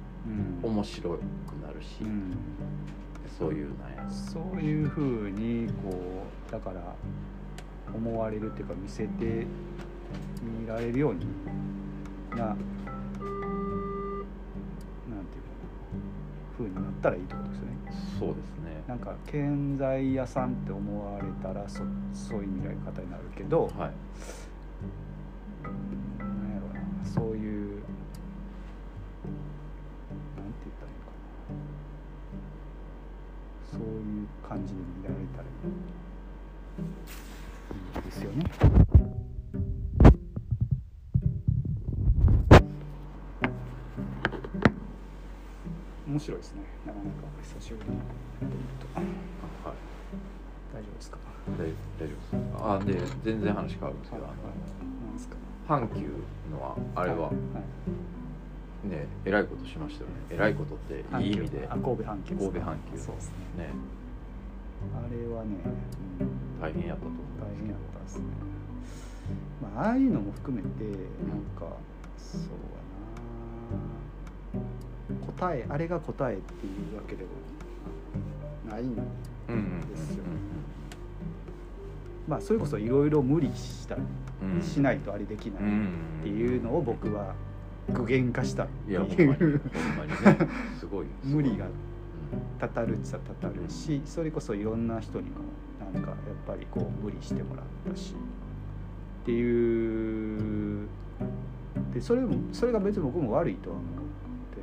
うん。面白くなるしうん。そういうなんや。そういうふうにこうだから思われるっていうか見せて見られるようにな風になったらいいってことですよね。そうですねなんか建材屋さんって思われたらそそういう未来方になるけど、はい、なんやろうなそういうなんて言ったらいいのかなそういう感じに見られたらいいですよね。面白いですね。なかなか久しぶりにはい。大丈夫ですか？大大丈夫です。あで全然話変わるんですけど、あのなんですか？阪急のはあれははい。ねえらいことしましたよね。えらいことっていい意味で。あ神戸阪急神戸阪急そうですね。ね。あれはね、うん、大変やったと思大変やったですね。まあああいうのも含めてなんかそうやな答えあれが答えっていうわけでもないんですよ。まあそれこそいろいろ無理したしないとあれできないっていうのを僕は具現化したっていうすごい無理がうん。たたるっちゃたたるしそれこそいろんな人にもなんかやっぱりこう無理してもらったし。っていうでそれもそれが別に僕も悪いとは思ってい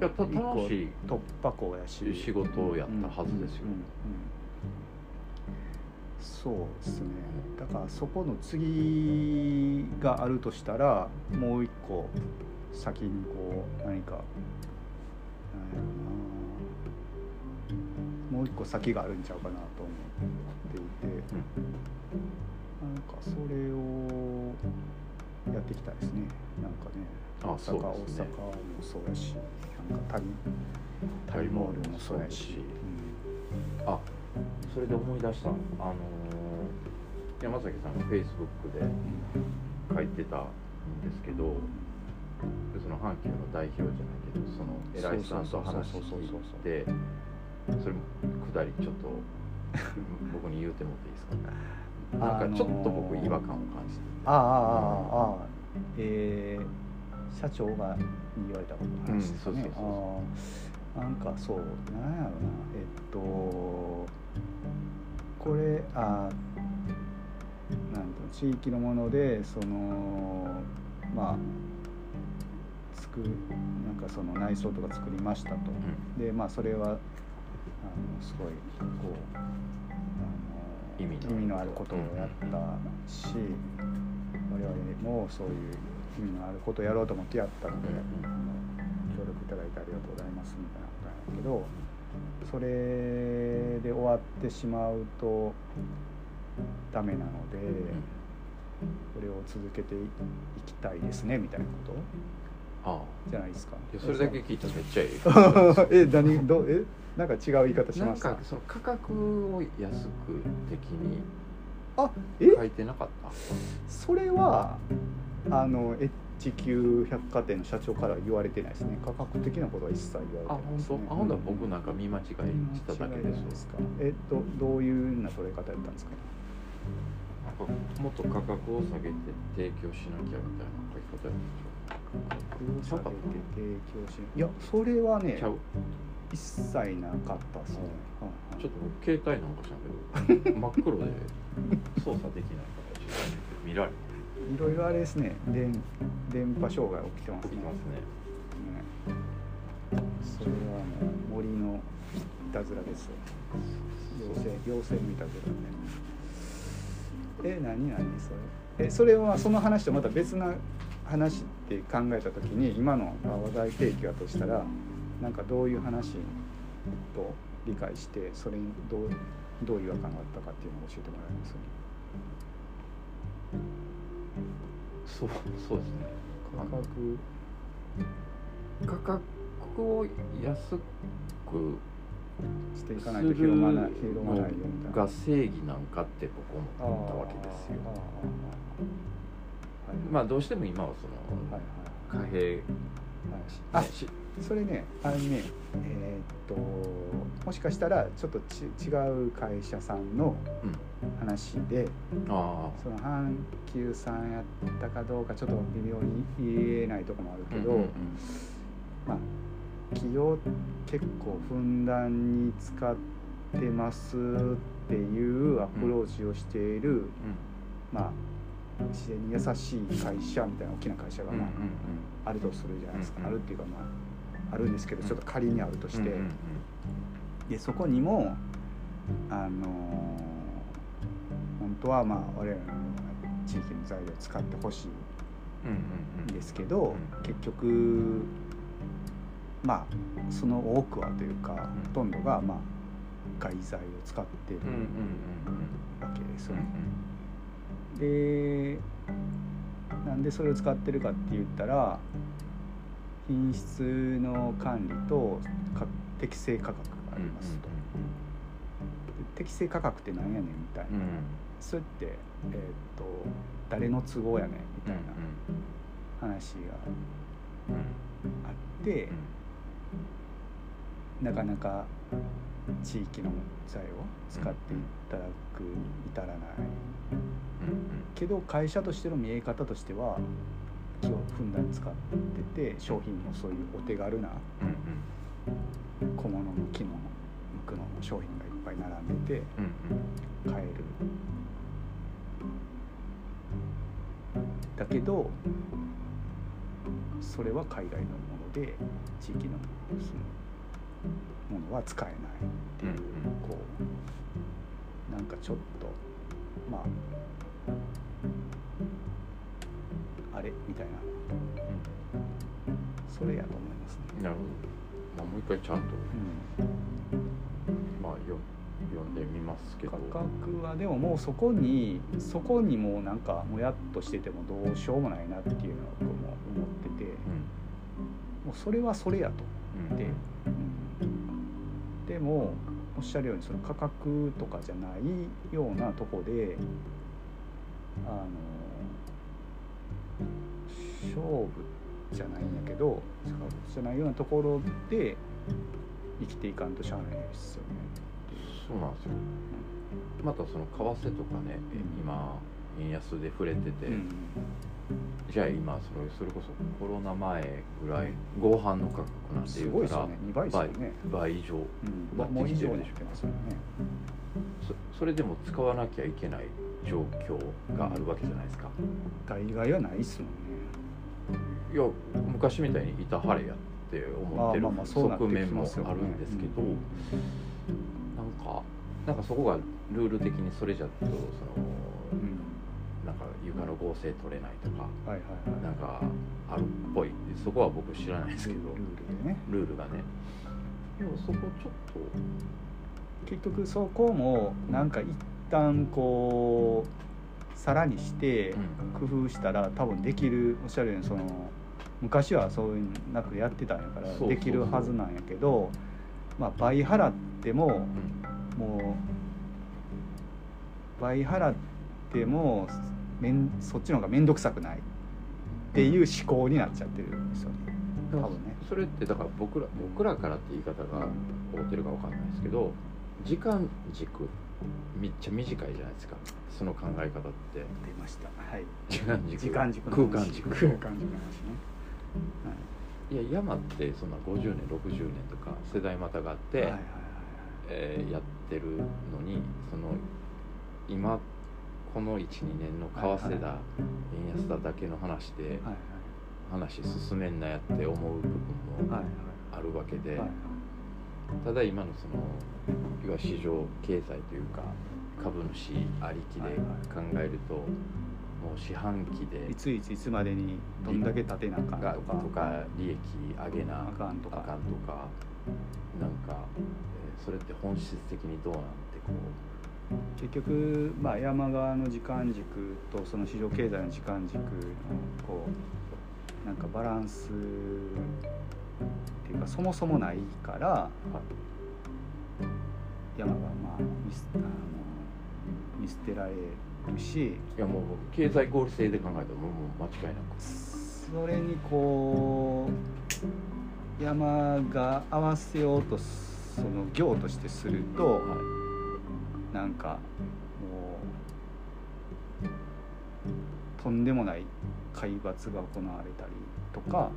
や楽しい。突破口やし。仕事をやったはずですよ。うんうんうんそうですね。だからそこの次があるとしたらもう一個先にこう何かなんやろな。もう一個先があるんちゃうかなと思っていて。なんかそれをやっていきたいですね。なんかね。あ大阪ね。大阪もそうやし旅タイモールももそうやしそうだしあそれで思い出した。あのー山崎さんがフェイスブックで書いてたんですけどその阪急の代表じゃないけどその偉いさんと話聞いてそれ下りちょっと [LAUGHS] 僕に言うてもらっていいですか？なんかちょっと僕違和感を感じてああああああえー、社長がに言われたことの話ですかね、なんかそうなんやろな。えっとこれあなんと地域のものでそのまあ作るなんかその内装とか作りましたと、でまあそれはあのすごいこうあの意味の意味のあることをやったし、我々もそういう意味のあることをやろうと思ってやったので、うんあの協力いただいてありがとうございますみたいなことなんだけどそれで終わってしまうとダメなので、これを続けていきたいですねみたいなこと？じゃないですか。いやそれだけ聞いたらめっちゃいい。[LAUGHS] え何どえなんか違う言い方しました？かその価格を安く的にあえ？書いてなかった？それはあのエッジ級百貨店の社長からは言われてないですね。価格的なことは一切言わあれてないです、ね、本当？あ僕なんか見間違いしただけですですか？えっとどういうような取れ方やったんですか？もっと価格を下げて提供しなきゃみたいな書き方やったんでしょ価格を下げて提供しいやそれはねちゃう？一切なかったですね、ちょっと僕携帯なんかしらんけど真っ黒で操作できない形で見られていろいろあれですね。電電波障害起きてますね。ますね。ね。それはもう森のいたずらです。よ妖精妖精のいたずらね。え何何それ？えそれはその話とまた別な話って考えた時に今のが話題提供だとしたらなんかどういう話と理解してそれにどうどう違和感があったかっていうのを教えてもらえますそうそうですね。価格価格を安くしていかないと広まない。広まないよみたい。なが正義なんかって僕思ったわけですよ。まあどうしても今はそはいのはい。貨幣。あね。しそれねあのねえーっともしかしたらちょっとち違う会社さんのうん。話であその阪急さんやったかどうかちょっと微妙に言えないところもあるあけど、まあ企業結構ふんだんに使ってますっていうアプローチをしている、まあ自然に優しい会社みたいな大きな会社が、まああるとするじゃないですか、うんうん。あるっていうかまああるんですけどちょっと仮にあるとして、でそこにもあの本当はまあ我々の地域の材料を使ってほしいうんですけど、うん結局まあその多くはというか、ん。ほとんどがまあ外材を使ってるわけですうんよね。でなんでそれを使ってるかって言ったら品質の管理とか適正価格がありますと。で適正価格ってなんやねんみたいな、うん。うんそれって、えー、と誰の都合やねんみたいな話があって、なかなか地域の材を使っていただくに至らない。けど会社としての見え方としては木をふんだんに使ってて商品もそういうお手軽な小物の木の無垢の商品がいっぱい並んでてうん買える。だけどそれは海外のもので地域のものは使えないっていう、こうなんかちょっとまああれ？みたいな。それやと思いますね。なるほど、まあ、もう一回ちゃんと、うん。まあ、よ読んでみますけど。価格はでももうそこにそこにもうなんかもやっとしててもどうしようもないなっていうのを僕も思ってて。もうそれはそれやと。うん。で、うん、でもおっしゃるようにその価格とかじゃないようなとこであの勝負じゃないんやけど勝負じゃないようなところで生きていかんとしゃあないですよね。そうなんですよ。またその為替とかね、うん。今円安で触れてて、うん。じゃあ今それそれこそコロナ前ぐらい合板の価格なんてすいうからごいですよね。2倍ですよね。倍以上うん、なってもう以きてるでしょ上になってますよね。そそれでも使わなきゃいけない状況があるわけじゃないですか、大概はないっすもんね。いや昔みたいにいたはれやって思ってる側面もあるんですけど、うんなんかなんかそこがルール的にそれじゃとそのうん、なんか床の合成取れないとかはいはいはい。なんかあるっぽいそこは僕知らないですけどルールでね。ルールがねでもそこちょっ結局そこもなんか一旦こうさらにしてと、工夫したら多分できるおっしゃるようにその昔はそういうなくやってたんやからできるはずなんやけどまあ倍払ってもうん。もう倍払ってもめんそっちの方が面倒くさくない。っていう思考になっちゃってるんですよね。多分ね。それってだから僕ら僕らからって言い方が合ってるかわかんないですけど時間軸めっちゃ短いじゃないですか。その考え方って。出ました。はい。時間軸。時間軸の空話間軸。空間軸の話ね。い。や山ってそんな50年60年とか世代またがあって、はいはいはいえーやってるのにその今この12年の為替だ、円安だだけの話ではいはい。話進めんなやって思う部分もはいはい。あるわけで、はいはい。ただ今のそのいわゆる市場経済というか株主ありきで考えると、もう四半期でいついついつまでにどんだけ立てなあかんとがかとか利益上げなあかんとかあかんとか。なんか、えーそれって本質的にどうなんてこ結局、まあ、山側の時間軸とその市場経済の時間軸のこうなんかバランスっていうかそもそもないから山がまあ見すあの見捨てられるし。いやもう経済合理性で考えたらもうもう間違いなく。それにこう山が合わせようとその行としてすると、はなんかもうとんでもない海抜が行われたりとか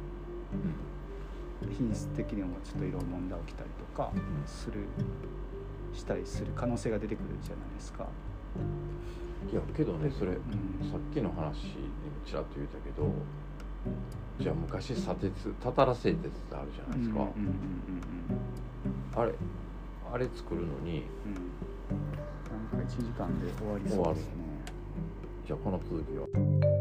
品質的にもちょっといろいろ問題起きたりとかするしたりする可能性が出てくるじゃないですか。いやけどねそれうん。さっきの話でもちらっと言ったけどじゃあ昔砂鉄たたら製鉄ってあるじゃないですか、あれあれ作るのにうん。時間で終わりそうですね。じゃあこの続きは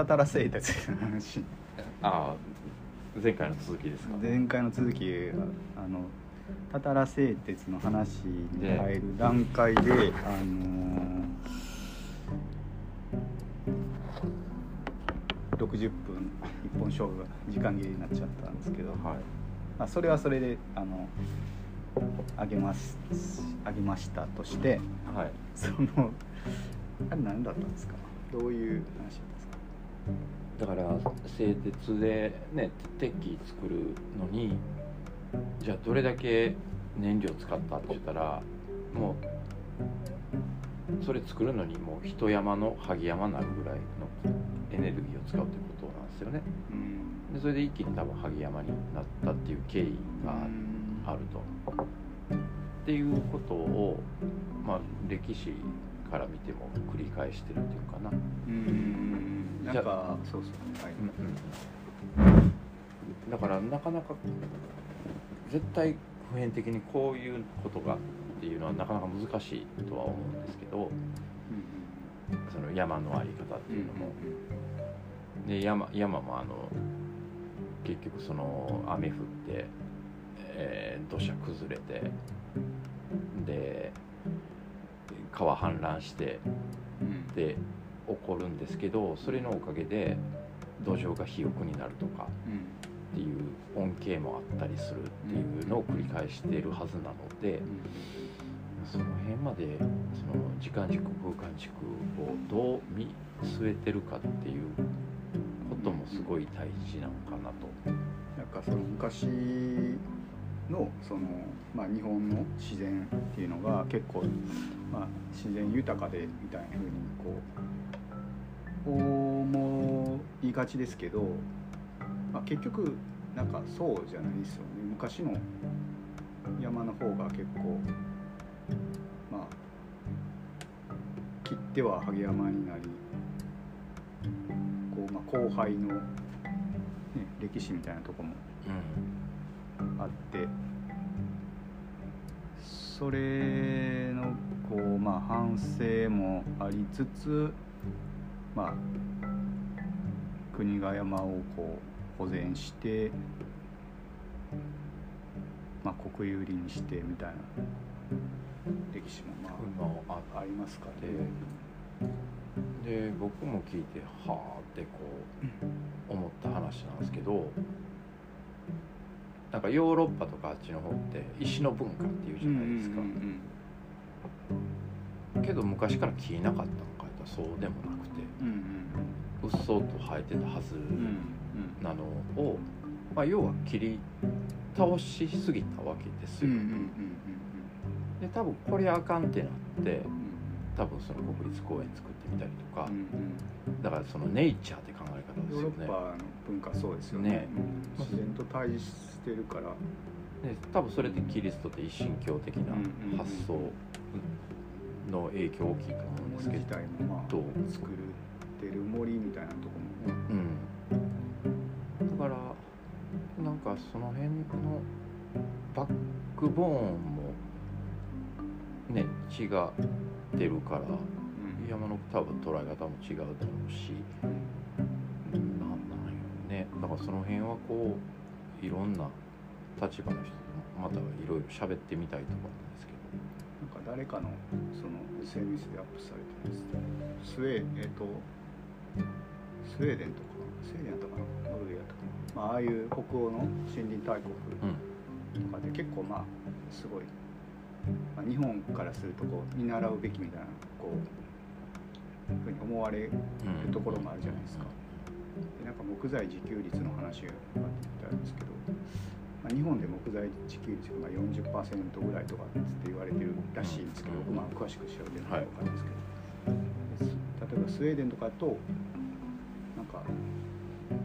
たたたら製鉄の話。ああ前回の続きですか？前回の続きあのたたら製鉄の話に入る段階で、あのー60分一本勝負が時間切れになっちゃったんですけど、はい。まあ、それはそれであのあげますあげましたとしてはい。そのあれ何だったんですか？どういう話なんですか？だから製鉄でね鉄器作るのにじゃあどれだけ燃料使ったって言ったらもうそれ作るのにもう一山の萩山になるぐらいのエネルギーを使うってことなんですよね。うん。でそれで一気に多分萩山になったっていう経緯があると。っていうことをまあ歴史から見ても繰り返してるっていうかな。うんなんかそうそうはい、だからなかなか絶対普遍的にこういうことがっていうのはなかなか難しいとは思うんですけどその山のあり方っていうのも、で山山もあの結局その雨降って、えー土砂崩れてで川氾濫してうん。で起こるんですけどそれのおかげで土壌が肥沃になるとかうんっていう恩恵もあったりするっていうのを繰り返しているはずなのでその辺までその時間軸空間軸をどう見据えてるかっていうこともすごい大事なのかなと。なんかその昔のその、まあ、日本の自然っていうのが結構、まあ、自然豊かでみたいな風にこう思いがちですけど、まあ、結局なんかそうじゃないですよね。昔の山の方が結構まあ切っては萩山になりこう、まあ、後輩の、ね、歴史みたいなとこもあって。それのこうまあ反省もありつつまあ国が山をこう保全してまあ国有林にしてみたいな歴史もま今ああありますからね。で僕も聞いてはあってこう思った話なんですけどなんかヨーロッパとかあっちの方って石の文化っていうじゃないですか、けど昔から木なかったのかとそうでもなくて。うっそうと生えてたはずなのを、まあ、要は切り倒しすぎたわけですよ、で多分これあかんってなってうん多分その国立公園作ってみたりとか、だからそのネイチャーって考え方ですよねヨーロッパの文化そうですよね。ね。うん。自然と対峙してるから。で多分それでキリストって一神教的な発想の影響大きいと思うんですけど、自体もまあどう作ってる森みたいなとこもね。うん、だからなんかその辺のバックボーンもね違ってるから。山の多分捉え方も違うだろうしねだからその辺はこういろんな立場の人とまたいろいろ喋ってみたいところなんですけどなんか誰かのその SNS でアップされてますスウェーえっ、とスウェーデンとかスウェーデンやったかなノルウェーやったかな、まあ、ああいう北欧の森林大国うんとかで結構まあすごい、まあ、日本からするとこう見習うべきみたいなこうふうに思われるうんところもあるじゃないですか。でなんか木材自給率の話があってあるんですけど、まあ、日本で木材自給率がまあ40%ぐらいとかって言われてるらしいんですけど、まあ詳しく調べてないのか分かんないですけど、です例えばスウェーデンとかだとなんか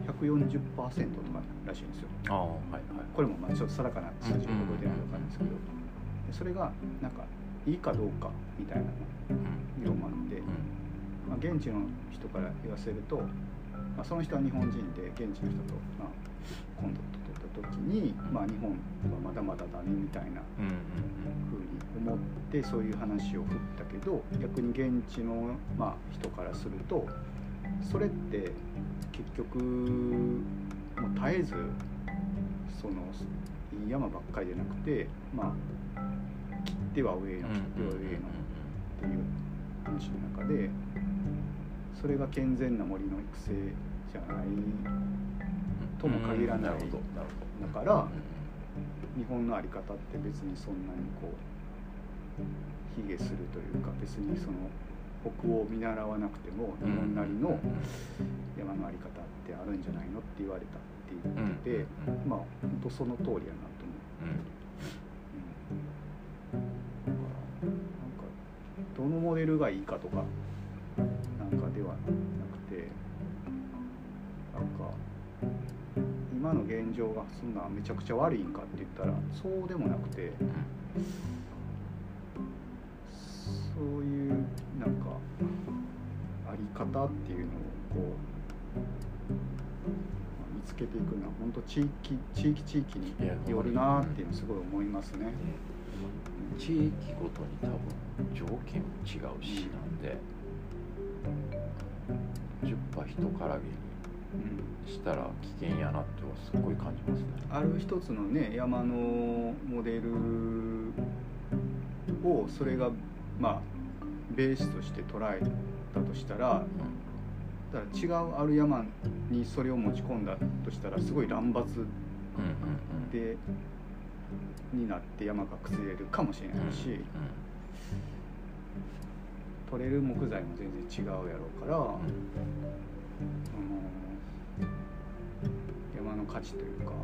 140%とからしいんですよ。ああはいはい。これもまあちょっと定かな数字が覚えてないのかなんですけど、でそれがなんかいいかどうかみたいなうん。議論もあって、まあ、現地の人から言わせると、まあ、その人は日本人で現地の人と、まあ、コンタクト取った時に、まあ、日本はまだまだだねみたいなふうに思ってそういう話を振ったけど逆に現地の、まあ、人からするとそれって結局もう絶えずそのいい山ばっかりじゃなくてまあ切っては上のうん切っては上のっていう話の中でそれが健全な森の育成じゃないとも限らないうだからうん。日本の在り方って別にそんなにこう卑下するというか別にその北欧を見習わなくても日本なりの山の在り方ってあるんじゃないのって言われたっていうことで、うん。まあ本当その通りやなと思う。うん。うん、だからなんかどのモデルがいいかとかではなくてなんか今の現状がそんなめちゃくちゃ悪いんかって言ったらそうでもなくてそういうなんかあり方っていうのをこう、見つけていくのは本当地域地域地域によるなっていうのすごい思いますね。地域ごとに多分条件も違うしなんで10羽人からげうんにしたら危険やなってはすっごい感じますね。ある一つのね山のモデルをそれがまあベースとして捉えたとしたらだから違うある山にそれを持ち込んだとしたらすごい乱発でになって山が崩れるかもしれないし、取れる木材も全然違うやろうから、あの山の価値というかなんか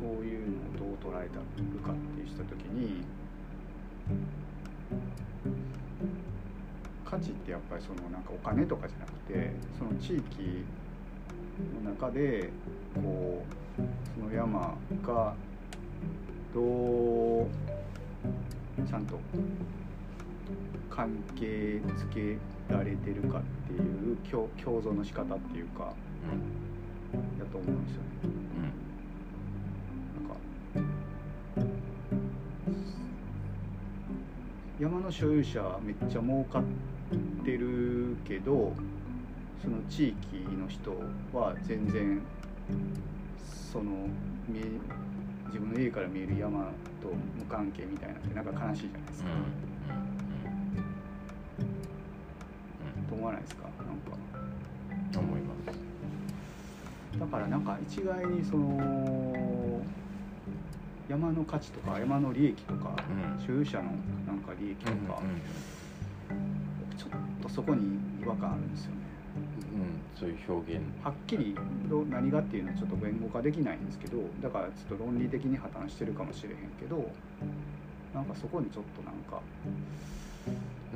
そういうのをどう捉えたるかってした時に価値ってやっぱりそのなんかお金とかじゃなくてその地域の中でこうその山がどうちゃんと関係づけられてるかっていう共共存の仕方っていうかだと思うんですよね。なんか山の所有者はめっちゃ儲かってるけどその地域の人は全然その見え自分の家から見える山と無関係みたいなってなんか悲しいじゃないですか。と思わないですか？なんか。思います。だからなんか一概にその山の価値とか山の利益とか、うん。所有者のなんか利益とか、ちょっとそこに違和感あるんですよね。うん。そういう表現。はっきりど何がっていうのはちょっと言語化できないんですけどだからちょっと論理的に破綻してるかもしれへんけどなんかそこにちょっとなんかうん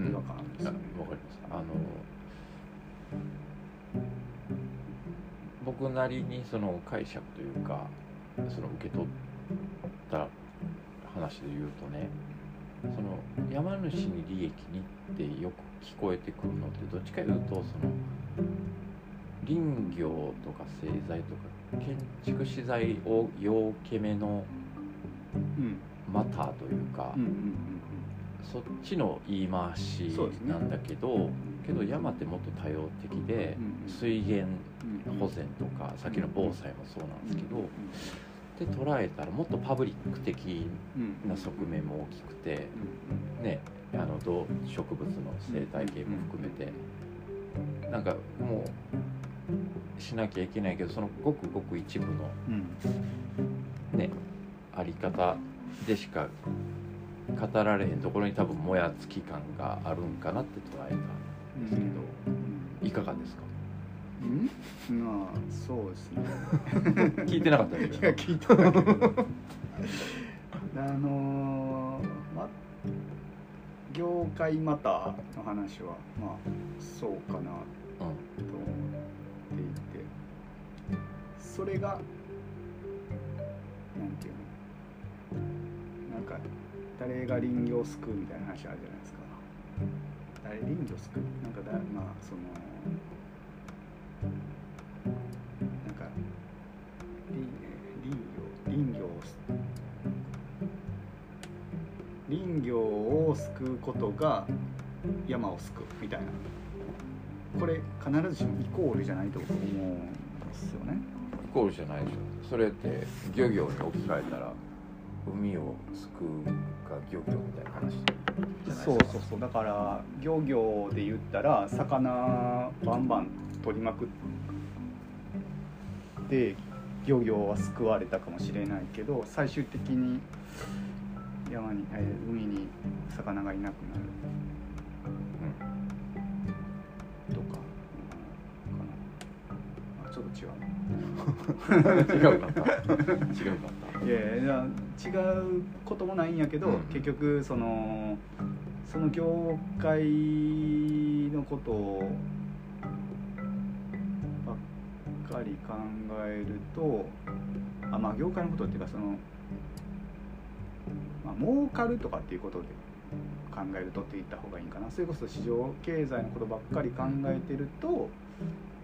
違和感あるんですよね。わかりますあの僕なりにその解釈というかその受け取った話で言うとねその山主に利益にってよく聞こえてくるのってどっちかいうとその林業とか製材とか建築資材を要けめのうん。マターというか、うんうんうんそっちの言い回しなんだけど、うんけど山ってもっと多様的で、水源うん保全とか、さっきの防災もそうなんですけど、で捉えたらもっとパブリック的うんな側面も大きくて、うんねあの動植物の生態系も含めて、なんかもうしなきゃいけないけどそのごくごく一部のうん。ねあり方でしか語られへんところに多分もやつき感があるんかなって捉えたんですけど、いかがですか？うん？まあそうですね。[LAUGHS] 聞いてなかったでいすや聞いたあのーま業界マターの話はまあそうかなと思っていて。それがなんていうの？なんか誰が林業を救うみたいな話あるじゃないですか。あれ林業すくなんかだまあそのなんか林林業林業を林業を救うことが山を救うみたいな。これ必ずしもイコールじゃないと思うんですよね。イコールじゃないでしょ。それって漁業に置き換えたら海を救うが漁業みたいな話じゃないそうですか？そうそうだから漁業で言ったら魚バンバン取りまくって漁業は救われたかもしれないけど最終的に山に、えー海に魚がいなくなる。ちょっと違う [LAUGHS] 違うかった。違うかったいやいや違うこともないんやけど、うん。結局そのその業界のことをばっかり考えるとあまあ業界のことっていうかその、まあ儲かるとかっていうことで考えるとって言った方がいいんかな。それこそ市場経済のことばっかり考えてると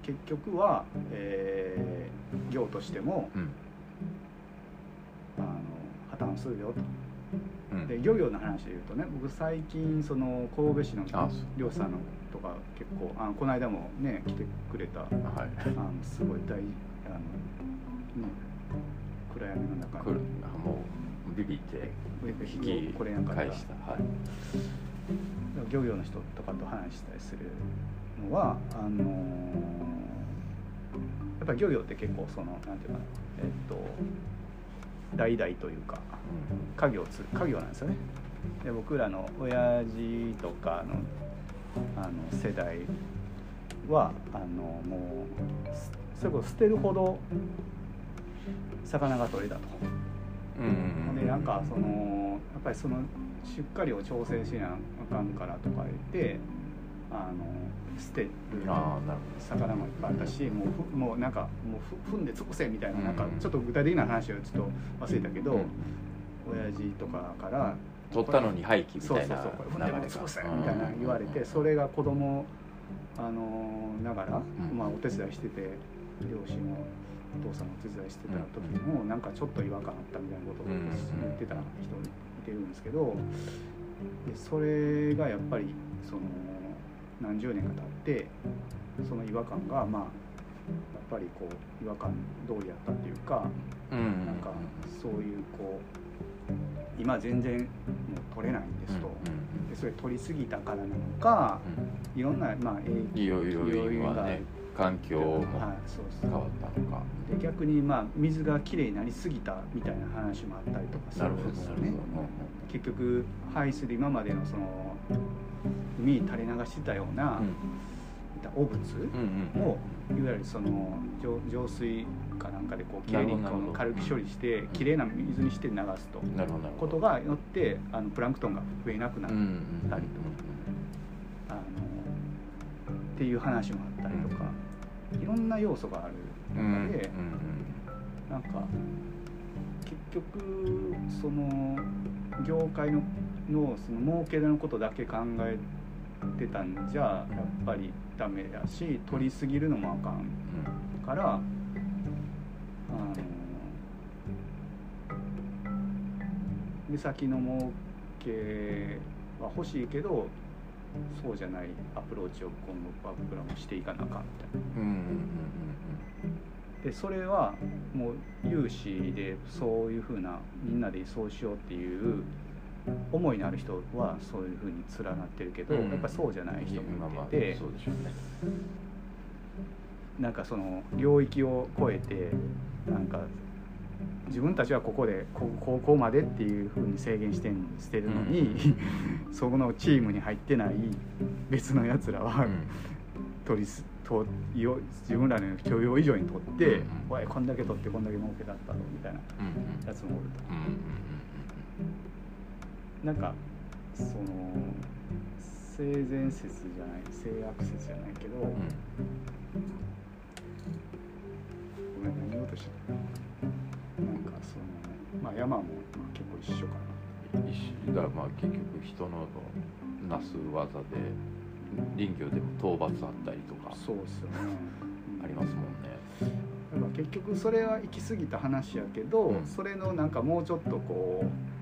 結局は、えー業としてもうん破綻するよと。うん。で漁業の話で言うとね僕最近その神戸市の漁師さんのとか結構あのこの間もね来てくれたあはい。のすごい大あの、ね、暗闇の中来るあもうビビって引引きこれなんか返した。はい。漁業の人とかと話したりするのはあのやっぱり漁業って結構そのなんていうかなえっと代々というか家業つ家業なんですよね。で僕らの親父とかのあの世代はあのもうすそれこそ捨てるほど魚が取れたと。うんでなんかそのやっぱりその出荷量を調整しなあかんからとか言ってあの捨てる魚もいっぱいあったしもうふもうなんかもうふ踏んで尽くせみたいななんかうんちょっと具体的な話をちょっと忘れたけど、うん。親父とかから取ったのに廃棄みそうたいなそうそうこれ踏んでもう尽くせみうんたいな言われてそれが子供あのながら、うん。まあ、お手伝いしてて両親のお父さんのお手伝いしてた時もなんかちょっと違和感あったみたいなことをうん言ってた人いてるんですけどでそれがやっぱりその何十年か経ってその違和感がまあやっぱりこう違和感通りやったっていうかうんうんなんかそういうこう今全然もう取れないんですと。でそれ取りすぎたからなのかいろんなまあ影いろいろ要因がね環境も変わったのか。で逆にまあ水がきれいになりすぎたみたいな話もあったりとかするなるほどんですよね結局排水で今までのその海に垂れ流してたような、汚物をいわゆるその浄浄水かなん。かでこうきれいに軽く処理してきれいな水にして流すとことがよってあのプランクトンが増えなくなる、うん。うん。たりとあのっていう話もあったりとか、いろん。な要素がある中で、なん。か結局その業界ののその儲けのことだけ考えてたんじゃやっぱりダメだし取りすぎるのもあかんからあの目先の儲けは欲しいけどそうじゃないアプローチを今後僕らもしていかなあかんみたいな。でそれはもう有志でそういうふうなみんなでそうしようっていう思いのある人はそういうふうに連なってるけど、うん。やっぱりそうじゃない人もいてなんかその領域を超えてなんか自分たちはここでこここまでっていうふうに制限してんしてるのに、そこのチームに入ってない別のやつらは、取りすとよ自分らの許容以上に取って「うん。おいこんだけ取ってこんだけ儲けだったの」みたいなうん。うん。やつもおると。うんうん。うんなんかその性善説じゃない性悪説じゃないけど、うん。うんごめん何言おうとしてたなんかそのまあ山も、まあ、結構一緒かな一緒。だからまあ結局人のなす技で林業でも討伐あったりとかそうですよね。ありますもんね。だから結局それは行き過ぎた話やけど、うん。それのなんかもうちょっとこう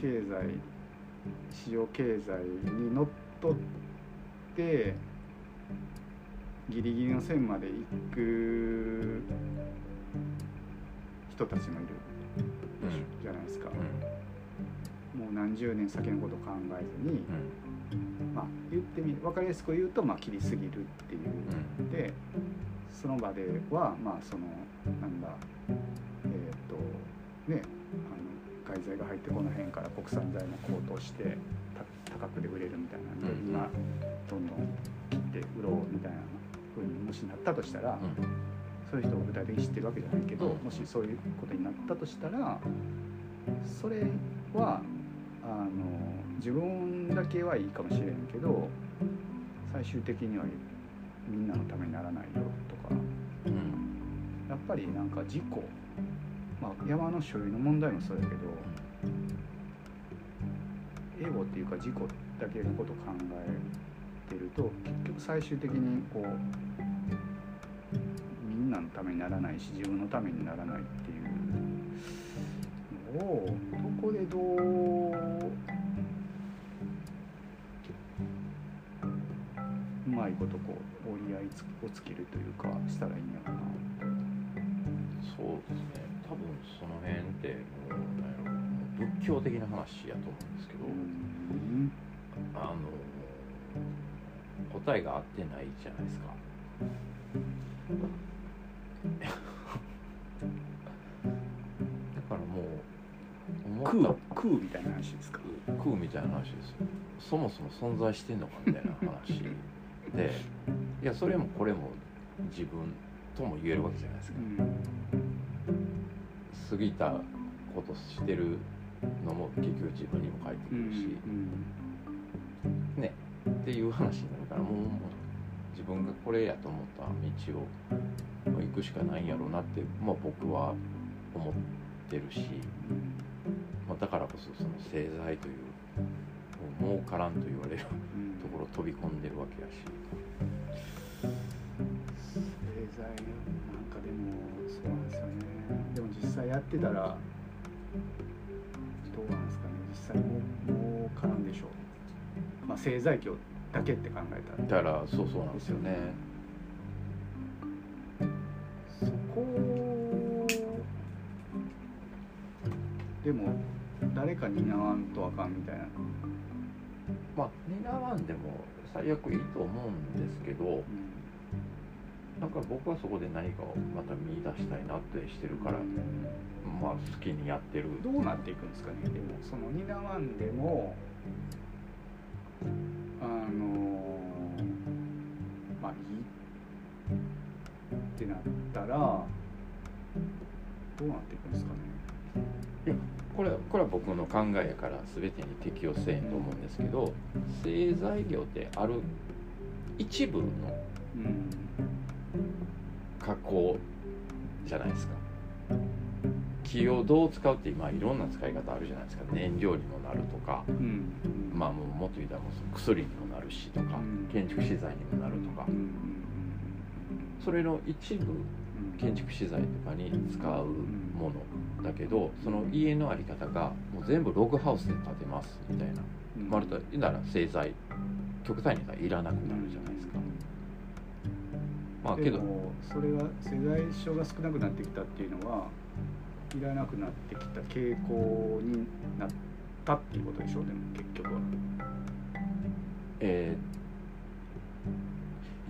経済市場経済にのっとってギリギリの線まで行く人たちもいるうんじゃないですか、うん。もう何十年先のことを考えずに、うん。まあ、言ってみ分かりやすく言うと、まあ、切りすぎるっていう。うん。でその場ではまあそのなんだえっ、とねあの外材が入ってこの辺から国産材も高騰してた高くで売れるみたいなんで、うん。今どんどん切って売ろうみたいな風にもしなったとしたら、うん。そういう人を具体的に知ってるわけじゃないけど、うん。もしそういうことになったとしたらそれはあの自分だけはいいかもしれんけど最終的にはみんなのためにならないよとか。うん。やっぱりなんか事故、まあ、山の所有の問題もそうやけどエゴっていうか事故だけのこと考えてると結局最終的にこうみんなのためにならないし自分のためにならないっていうのをどこでどううまいことこう折り合いをつけるというかしたらいいんやろうな。そうですね。多分その辺ってもうなんやろ仏教的な話やと思うんですけど、うん。あの答えが合ってないじゃないですか。[LAUGHS] だからもう空思った空みたいな話ですか？空みたいな話ですよ。そもそも存在してんのかみたいな話。[LAUGHS] でいやそれもこれも自分とも言えるわけじゃないですか過ぎたことしてるのも結局自分にも返ってくるし、ね。っていう話になるからもうもう自分がこれやと思った道を行くしかないんやろうなって、まあ、僕は思ってるし、まあ、だからこそその製材というもう儲からんと言われるところ飛び込んでるわけやし。製材やってたらどうなんですかね。実際もうもうからんでしょう。まあ製材業だけって考えたら。だからそうそうなんですよね。そこでも誰か担わんとあかんみたいな、まあ担わんでも最悪いいと思うんですけどうんなんか僕はそこで何かをまた見出したいなってしてるからまあ好きにやってる。どうなっていくんですかね。でもその担わんでもあのまあいいってなったらどうなっていくんですかね。これはこれは僕の考えやから全てに適用せえんと思うんですけど製材業ってある一部のうん加工じゃないですか。木をどう使うって今いろんな使い方あるじゃないですか。燃料にもなるとか。うん。まあもうもっと言ったら薬にもなるしとか。うん。建築資材にもなるとか。うん。うん。それの一部うん。建築資材とかに使うものだけどその家の在り方がもう全部ログハウスで建てますみたいな。うん。まるで言うなら製材極端にいらなくなるじゃないですかまあけど。でもそれは世代書が少なくなってきたっていうのはいらなくなってきた傾向になったっていうことでしょでも結局は。えー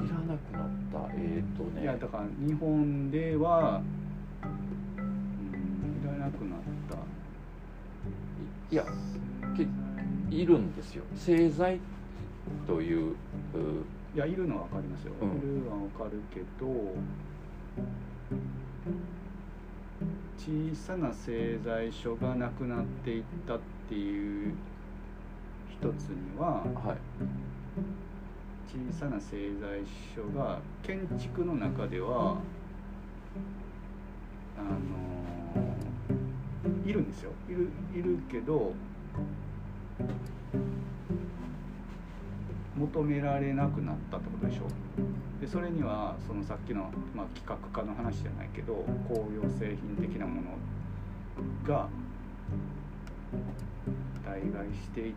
いらなくなった。えっ、とね。いやだから日本では、うん、いらなくなった。いやけいるんですよ。製材というういやいるのは分かりますよ、うん。いるのは分かるけど小さな製材所がなくなっていったっていう一つにははい。小さな製材所が建築の中ではあのいるんですよ。いるいるけど求められなくなったってことでしょ？でそれにはそのさっきの、まあ、企画家の話じゃないけど工業製品的なものが代替していっ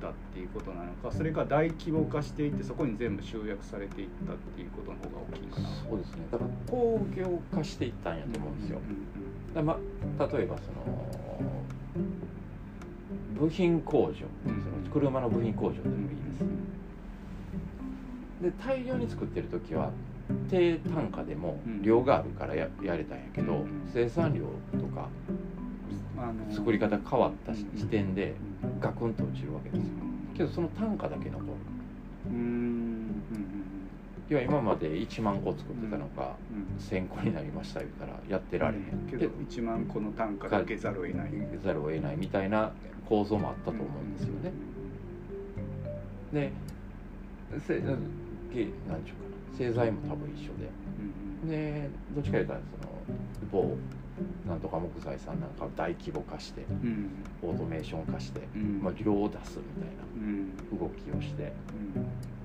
たっていうことなのかそれが大規模化していってそこに全部集約されていったっていうことの方が大きいかな。そうですね。だから工業化していったんやと思うんですよ、だま例えばその部品工場、その車の部品工場でもいいです、で大量に作ってる時は低単価でも量があるからややれたんやけど、生産量とか作り方変わった時点でガクンと落ちるわけですよ。けどその単価だけ残る。要は今まで1万個作ってたのが1,000個になりました言うたらやってられへん。けど1万個の単価だけざるを得ない。ざるを得ないみたいな構造もあったと思うんですよね。でせなんちゅうかな製材も多分一緒で。でどっちかいうとその某なんとか木材さんなんかを大規模化して、うん、オートメーション化して、うん、まあ、量を出すみたいな動きをして、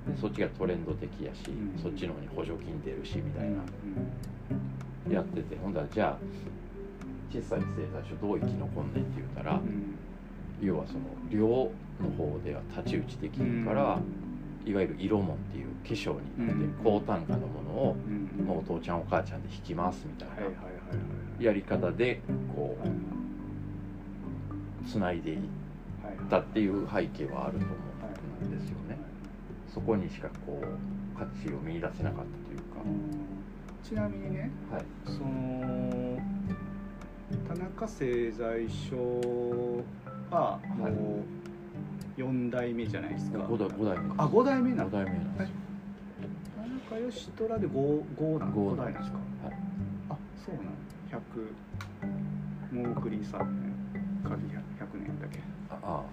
うん、でそっちがトレンド的やし、そっちの方に補助金出るしみたいな、やっててほんだらじゃあ小さい製材所どう生き残んねんって言うたら、要はその量の方では太刀打ちできるから、いわゆる色もっていう化粧になって高単価のものを、お父ちゃんお母ちゃんで引きますみたいなやり方でこうつないでいったっていう背景はあると思うんですよね。そこにしかこう価値を見出せなかったというか。ちなみにね、はい、その田中製材所はもう4代目じゃないですか。5代 ,5 代目。あ5代目なの ?5 代目なんですよ。田中義虎で 5, 5, な5代なんですか、はい、あそうなの100もう送り3年鍵100年だけ？ああもう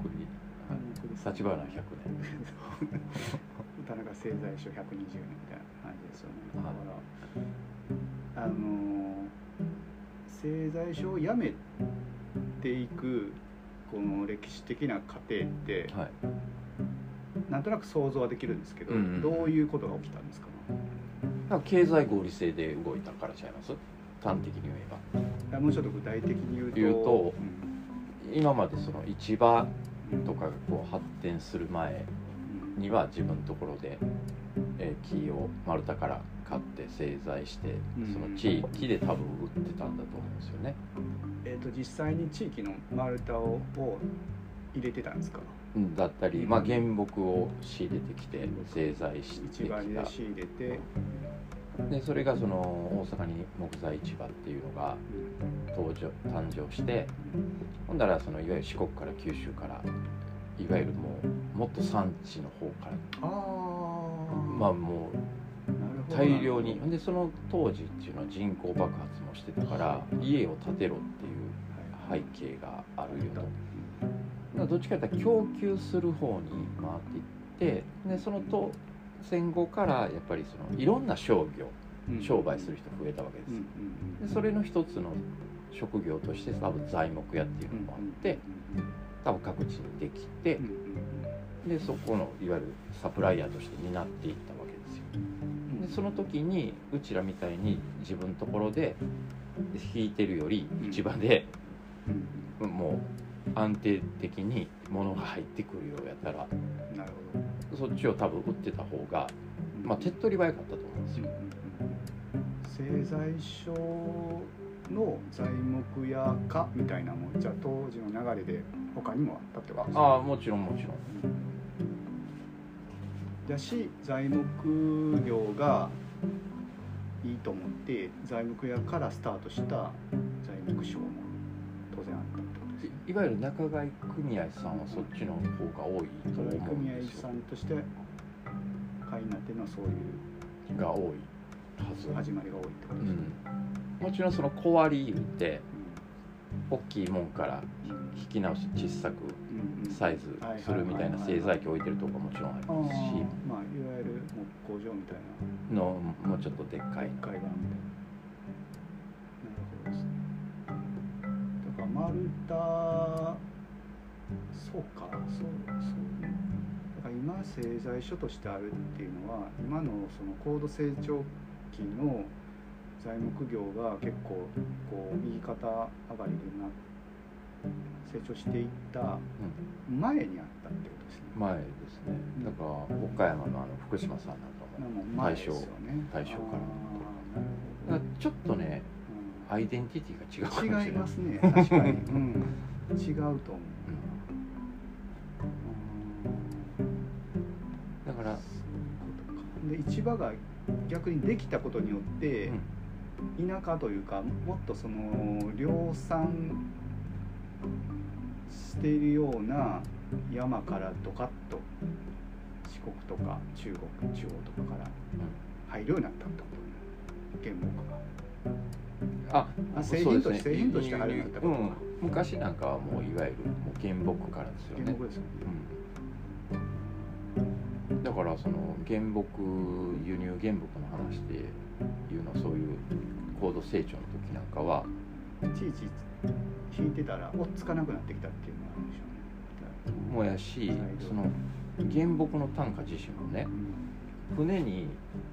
送り立花100年。[LAUGHS] 田中製材所120年みたいな感じですよね。だからあの製材所を辞めていくこの歴史的な過程って、はい、なんとなく想像はできるんですけど、うんうん、どういうことが起きたんですか？経済合理性で動いたからちゃいます？端的に言えば。もうちょっと具体的に言うと言うと、うん、今までその市場とかがこう発展する前には自分のところで、えー、木を丸太から買って製材して、その地域で多分売ってたんだと思うんですよね。えーと、実際に地域の丸太をを入れてたんですか？だったり、まあ、原木を仕入れてきて製材してきた。市場で仕入れて。でそれがその大阪に木材市場っていうのが登場誕生してほんだらそのいわゆる四国から九州からいわゆるもうもっと産地の方からまあもう大量に。でその当時っていうのは人口爆発もしてたから家を建てろっていう背景があるよと。どっちかというと供給する方に回っていってでそのと戦後からやっぱりそのいろんな商業、商売する人増えたわけですでそれの一つの職業として多分材木屋っていうのもあって多分各地にできてでそこのいわゆるサプライヤーとして担っていったわけですよでその時にうちらみたいに自分のところで引いてるより市場でもう安定的に物が入ってくるようやったらなるほど。そっちを多分売ってた方が、まあ、手っ取り早かったと思うんですよ。製材所の材木屋化みたいなもんじゃあ当時の流れで他にもあったってことですかああもちろんもちろん。だし材木業がいいと思って材木屋からスタートした材木商も当然あったいわゆる仲買組合さんはそっちの方が多いと思うんですよ。組合さんとして買いなてのそういうが多いはず。始まりが多いってことですね、うん、もちろんその小割り言って大きいもんから引き直し小さくサイズするみたいな製材機置いてるとこもちろんありますしまあいわゆる木工場みたいな。のもうちょっとでっかいでっかい版みたいな丸太そうかそうそう。ねだから今製材所としてあるっていうのは今のその高度成長期の材木業が結構こう右肩上がりでな成長していった前にあったってことですね。前ですね。だから岡山のあの福島さんなんかも前ですよね。大正からちょっとねアイデンティティが違うかもしれない。違いますね。確かに、うん、違うと思う。だから、で市場が逆にできたことによって、田舎というかもっとその量産しているような山からドカッと四国とか中国地方とかから入るようになったってこと原木が。ああ製品として製品として入るようになったことか。うん、昔なんかはもういわゆるもう原木からですよね。原木ですよね。うん、だからその原木輸入原木の話でいうのはそういう高度成長の時なんかはいちいち引いてたら追っつかなくなってきたっていうのがあるんでしょうね。もやしその原木の単価自身もね船に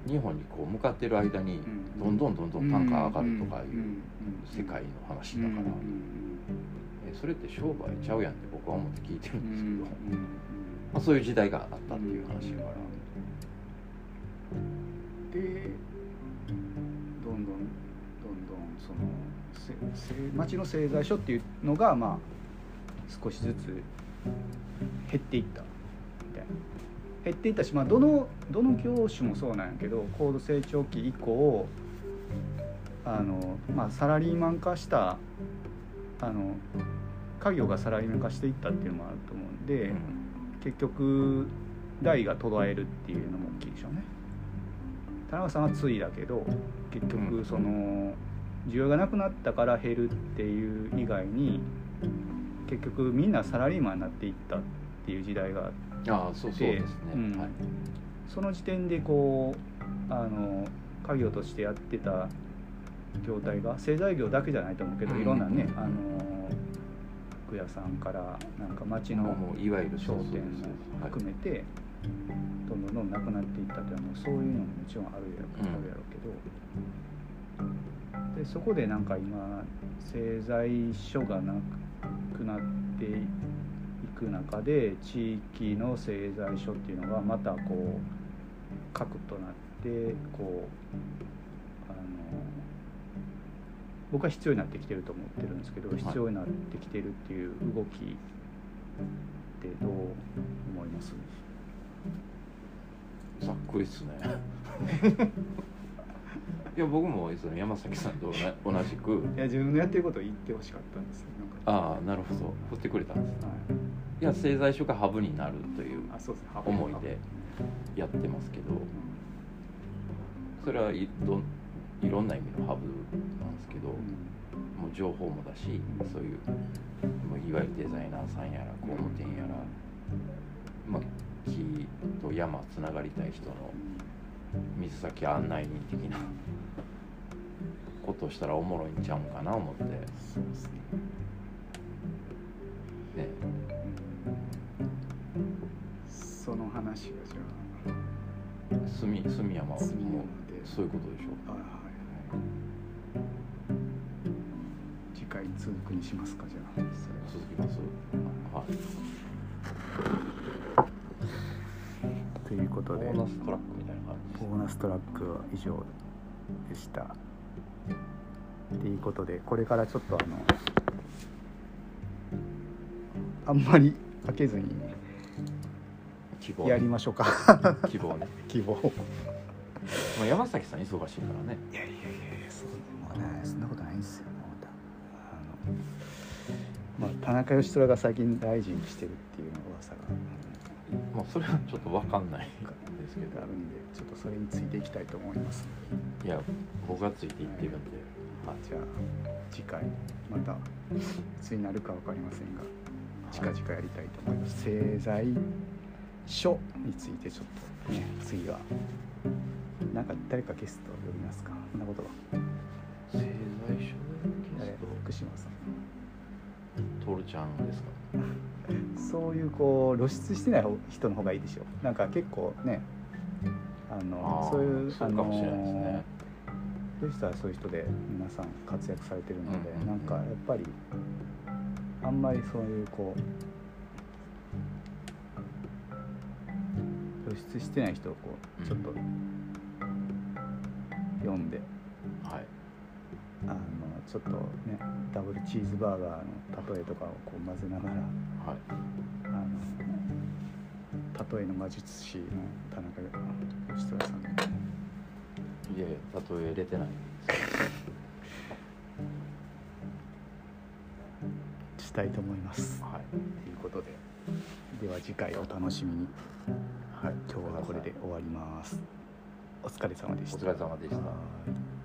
日本にこう向かってる間にどんどんどんどん単価上がるとかいう世界の話だからえそれって商売ちゃうやんって僕は思って聞いてるんですけど、まあ、そういう時代があったっていう話だから。でどんどんどんどんそのせせ町の製材所っていうのがまあ少しずつ減っていったみたいな減っていったし、まあ、どのどの業種もそうなんやけど高度成長期以降あの、まあ、サラリーマン化したあの家業がサラリーマン化していったっていうのもあると思うんで、結局代が途絶えるっていうのも大きいでしょうね。田中さんはついだけど結局その需要がなくなったから減るっていう以外に結局みんなサラリーマンになっていったっていう時代があってその時点でこうあの家業としてやってた業態が製材業だけじゃないと思うけど、うん。いろんなねあの服屋さんからなんか町のいわゆる商店も含めてどんどんどんなくなっていったっていうのはそういうのももちろんあるやろ,、うんあるやろうけどでそこでなんか今製材所がなくなっていく中で地域の製材所っていうのがまたこう核となってこう僕は必要になってきてると思ってるんですけど、い。必要になってきてるっていう動きってどう思います？ざっくりっすね。[LAUGHS] いや僕もその山崎さんと同じく。いや自分のやってることを言ってほしかったんですよ。ああなるほど。振ってくれたんですはい。いや製材所がハブになるという思いでやってますけど。それはいどいろんな意味のハブなんですけどもう情報もだしそういうもういわゆるデザイナーさんやら工務店やら、まあ、木と山つながりたい人の水先案内人的なことをしたらおもろいんちゃうんかな思って。ねそうですね。その話がじゃ住住山はもうそういうことでしょ。あはいはい次回続くにしますかじゃあ。それは続きますはい。ということでボーナストラックみたいな感じボーナストラックは以上でした。っていうことでこれからちょっとあのあんまり開けずにやりましょうか。希望ね。[LAUGHS] 希望まあ山崎さん忙しいからね。いやいやいやいやそうもうねそんなことないんですよもうあのまあ田中義虎が最近大臣にしてるっていうの噂がまあそれはちょっと分かんない。ですけどあるんでちょっとそれについていきたいと思います。いや僕がついていってるんで、はい。じゃあ次回またいつになるか分かりませんが近々やりたいと思います。製材所についてちょっとね次はなんか誰かゲストを呼びますか？そんなことは。製材所誰ゲスト？福島さん。トールちゃんですか？[LAUGHS] そういうこう露出してない人の方がいいでしょなんか結構ねあのそういうそうかもしれないですね。あのそういう人はそういう人で皆さん活躍されてるので、うんうんうん。なんかやっぱりあんまりそういうこう露出してない人をこうちょっと読んで、はい。あのちょっとねダブルチーズバーガーの例えとかをこう混ぜながらはい。あの例えの魔術師の田中義虎さん。いやいや例え入れてない。したいと思います。はい。ということで。では次回お楽しみに。はい、今日はこれで終わります。お疲れ様でした。お疲れ様でした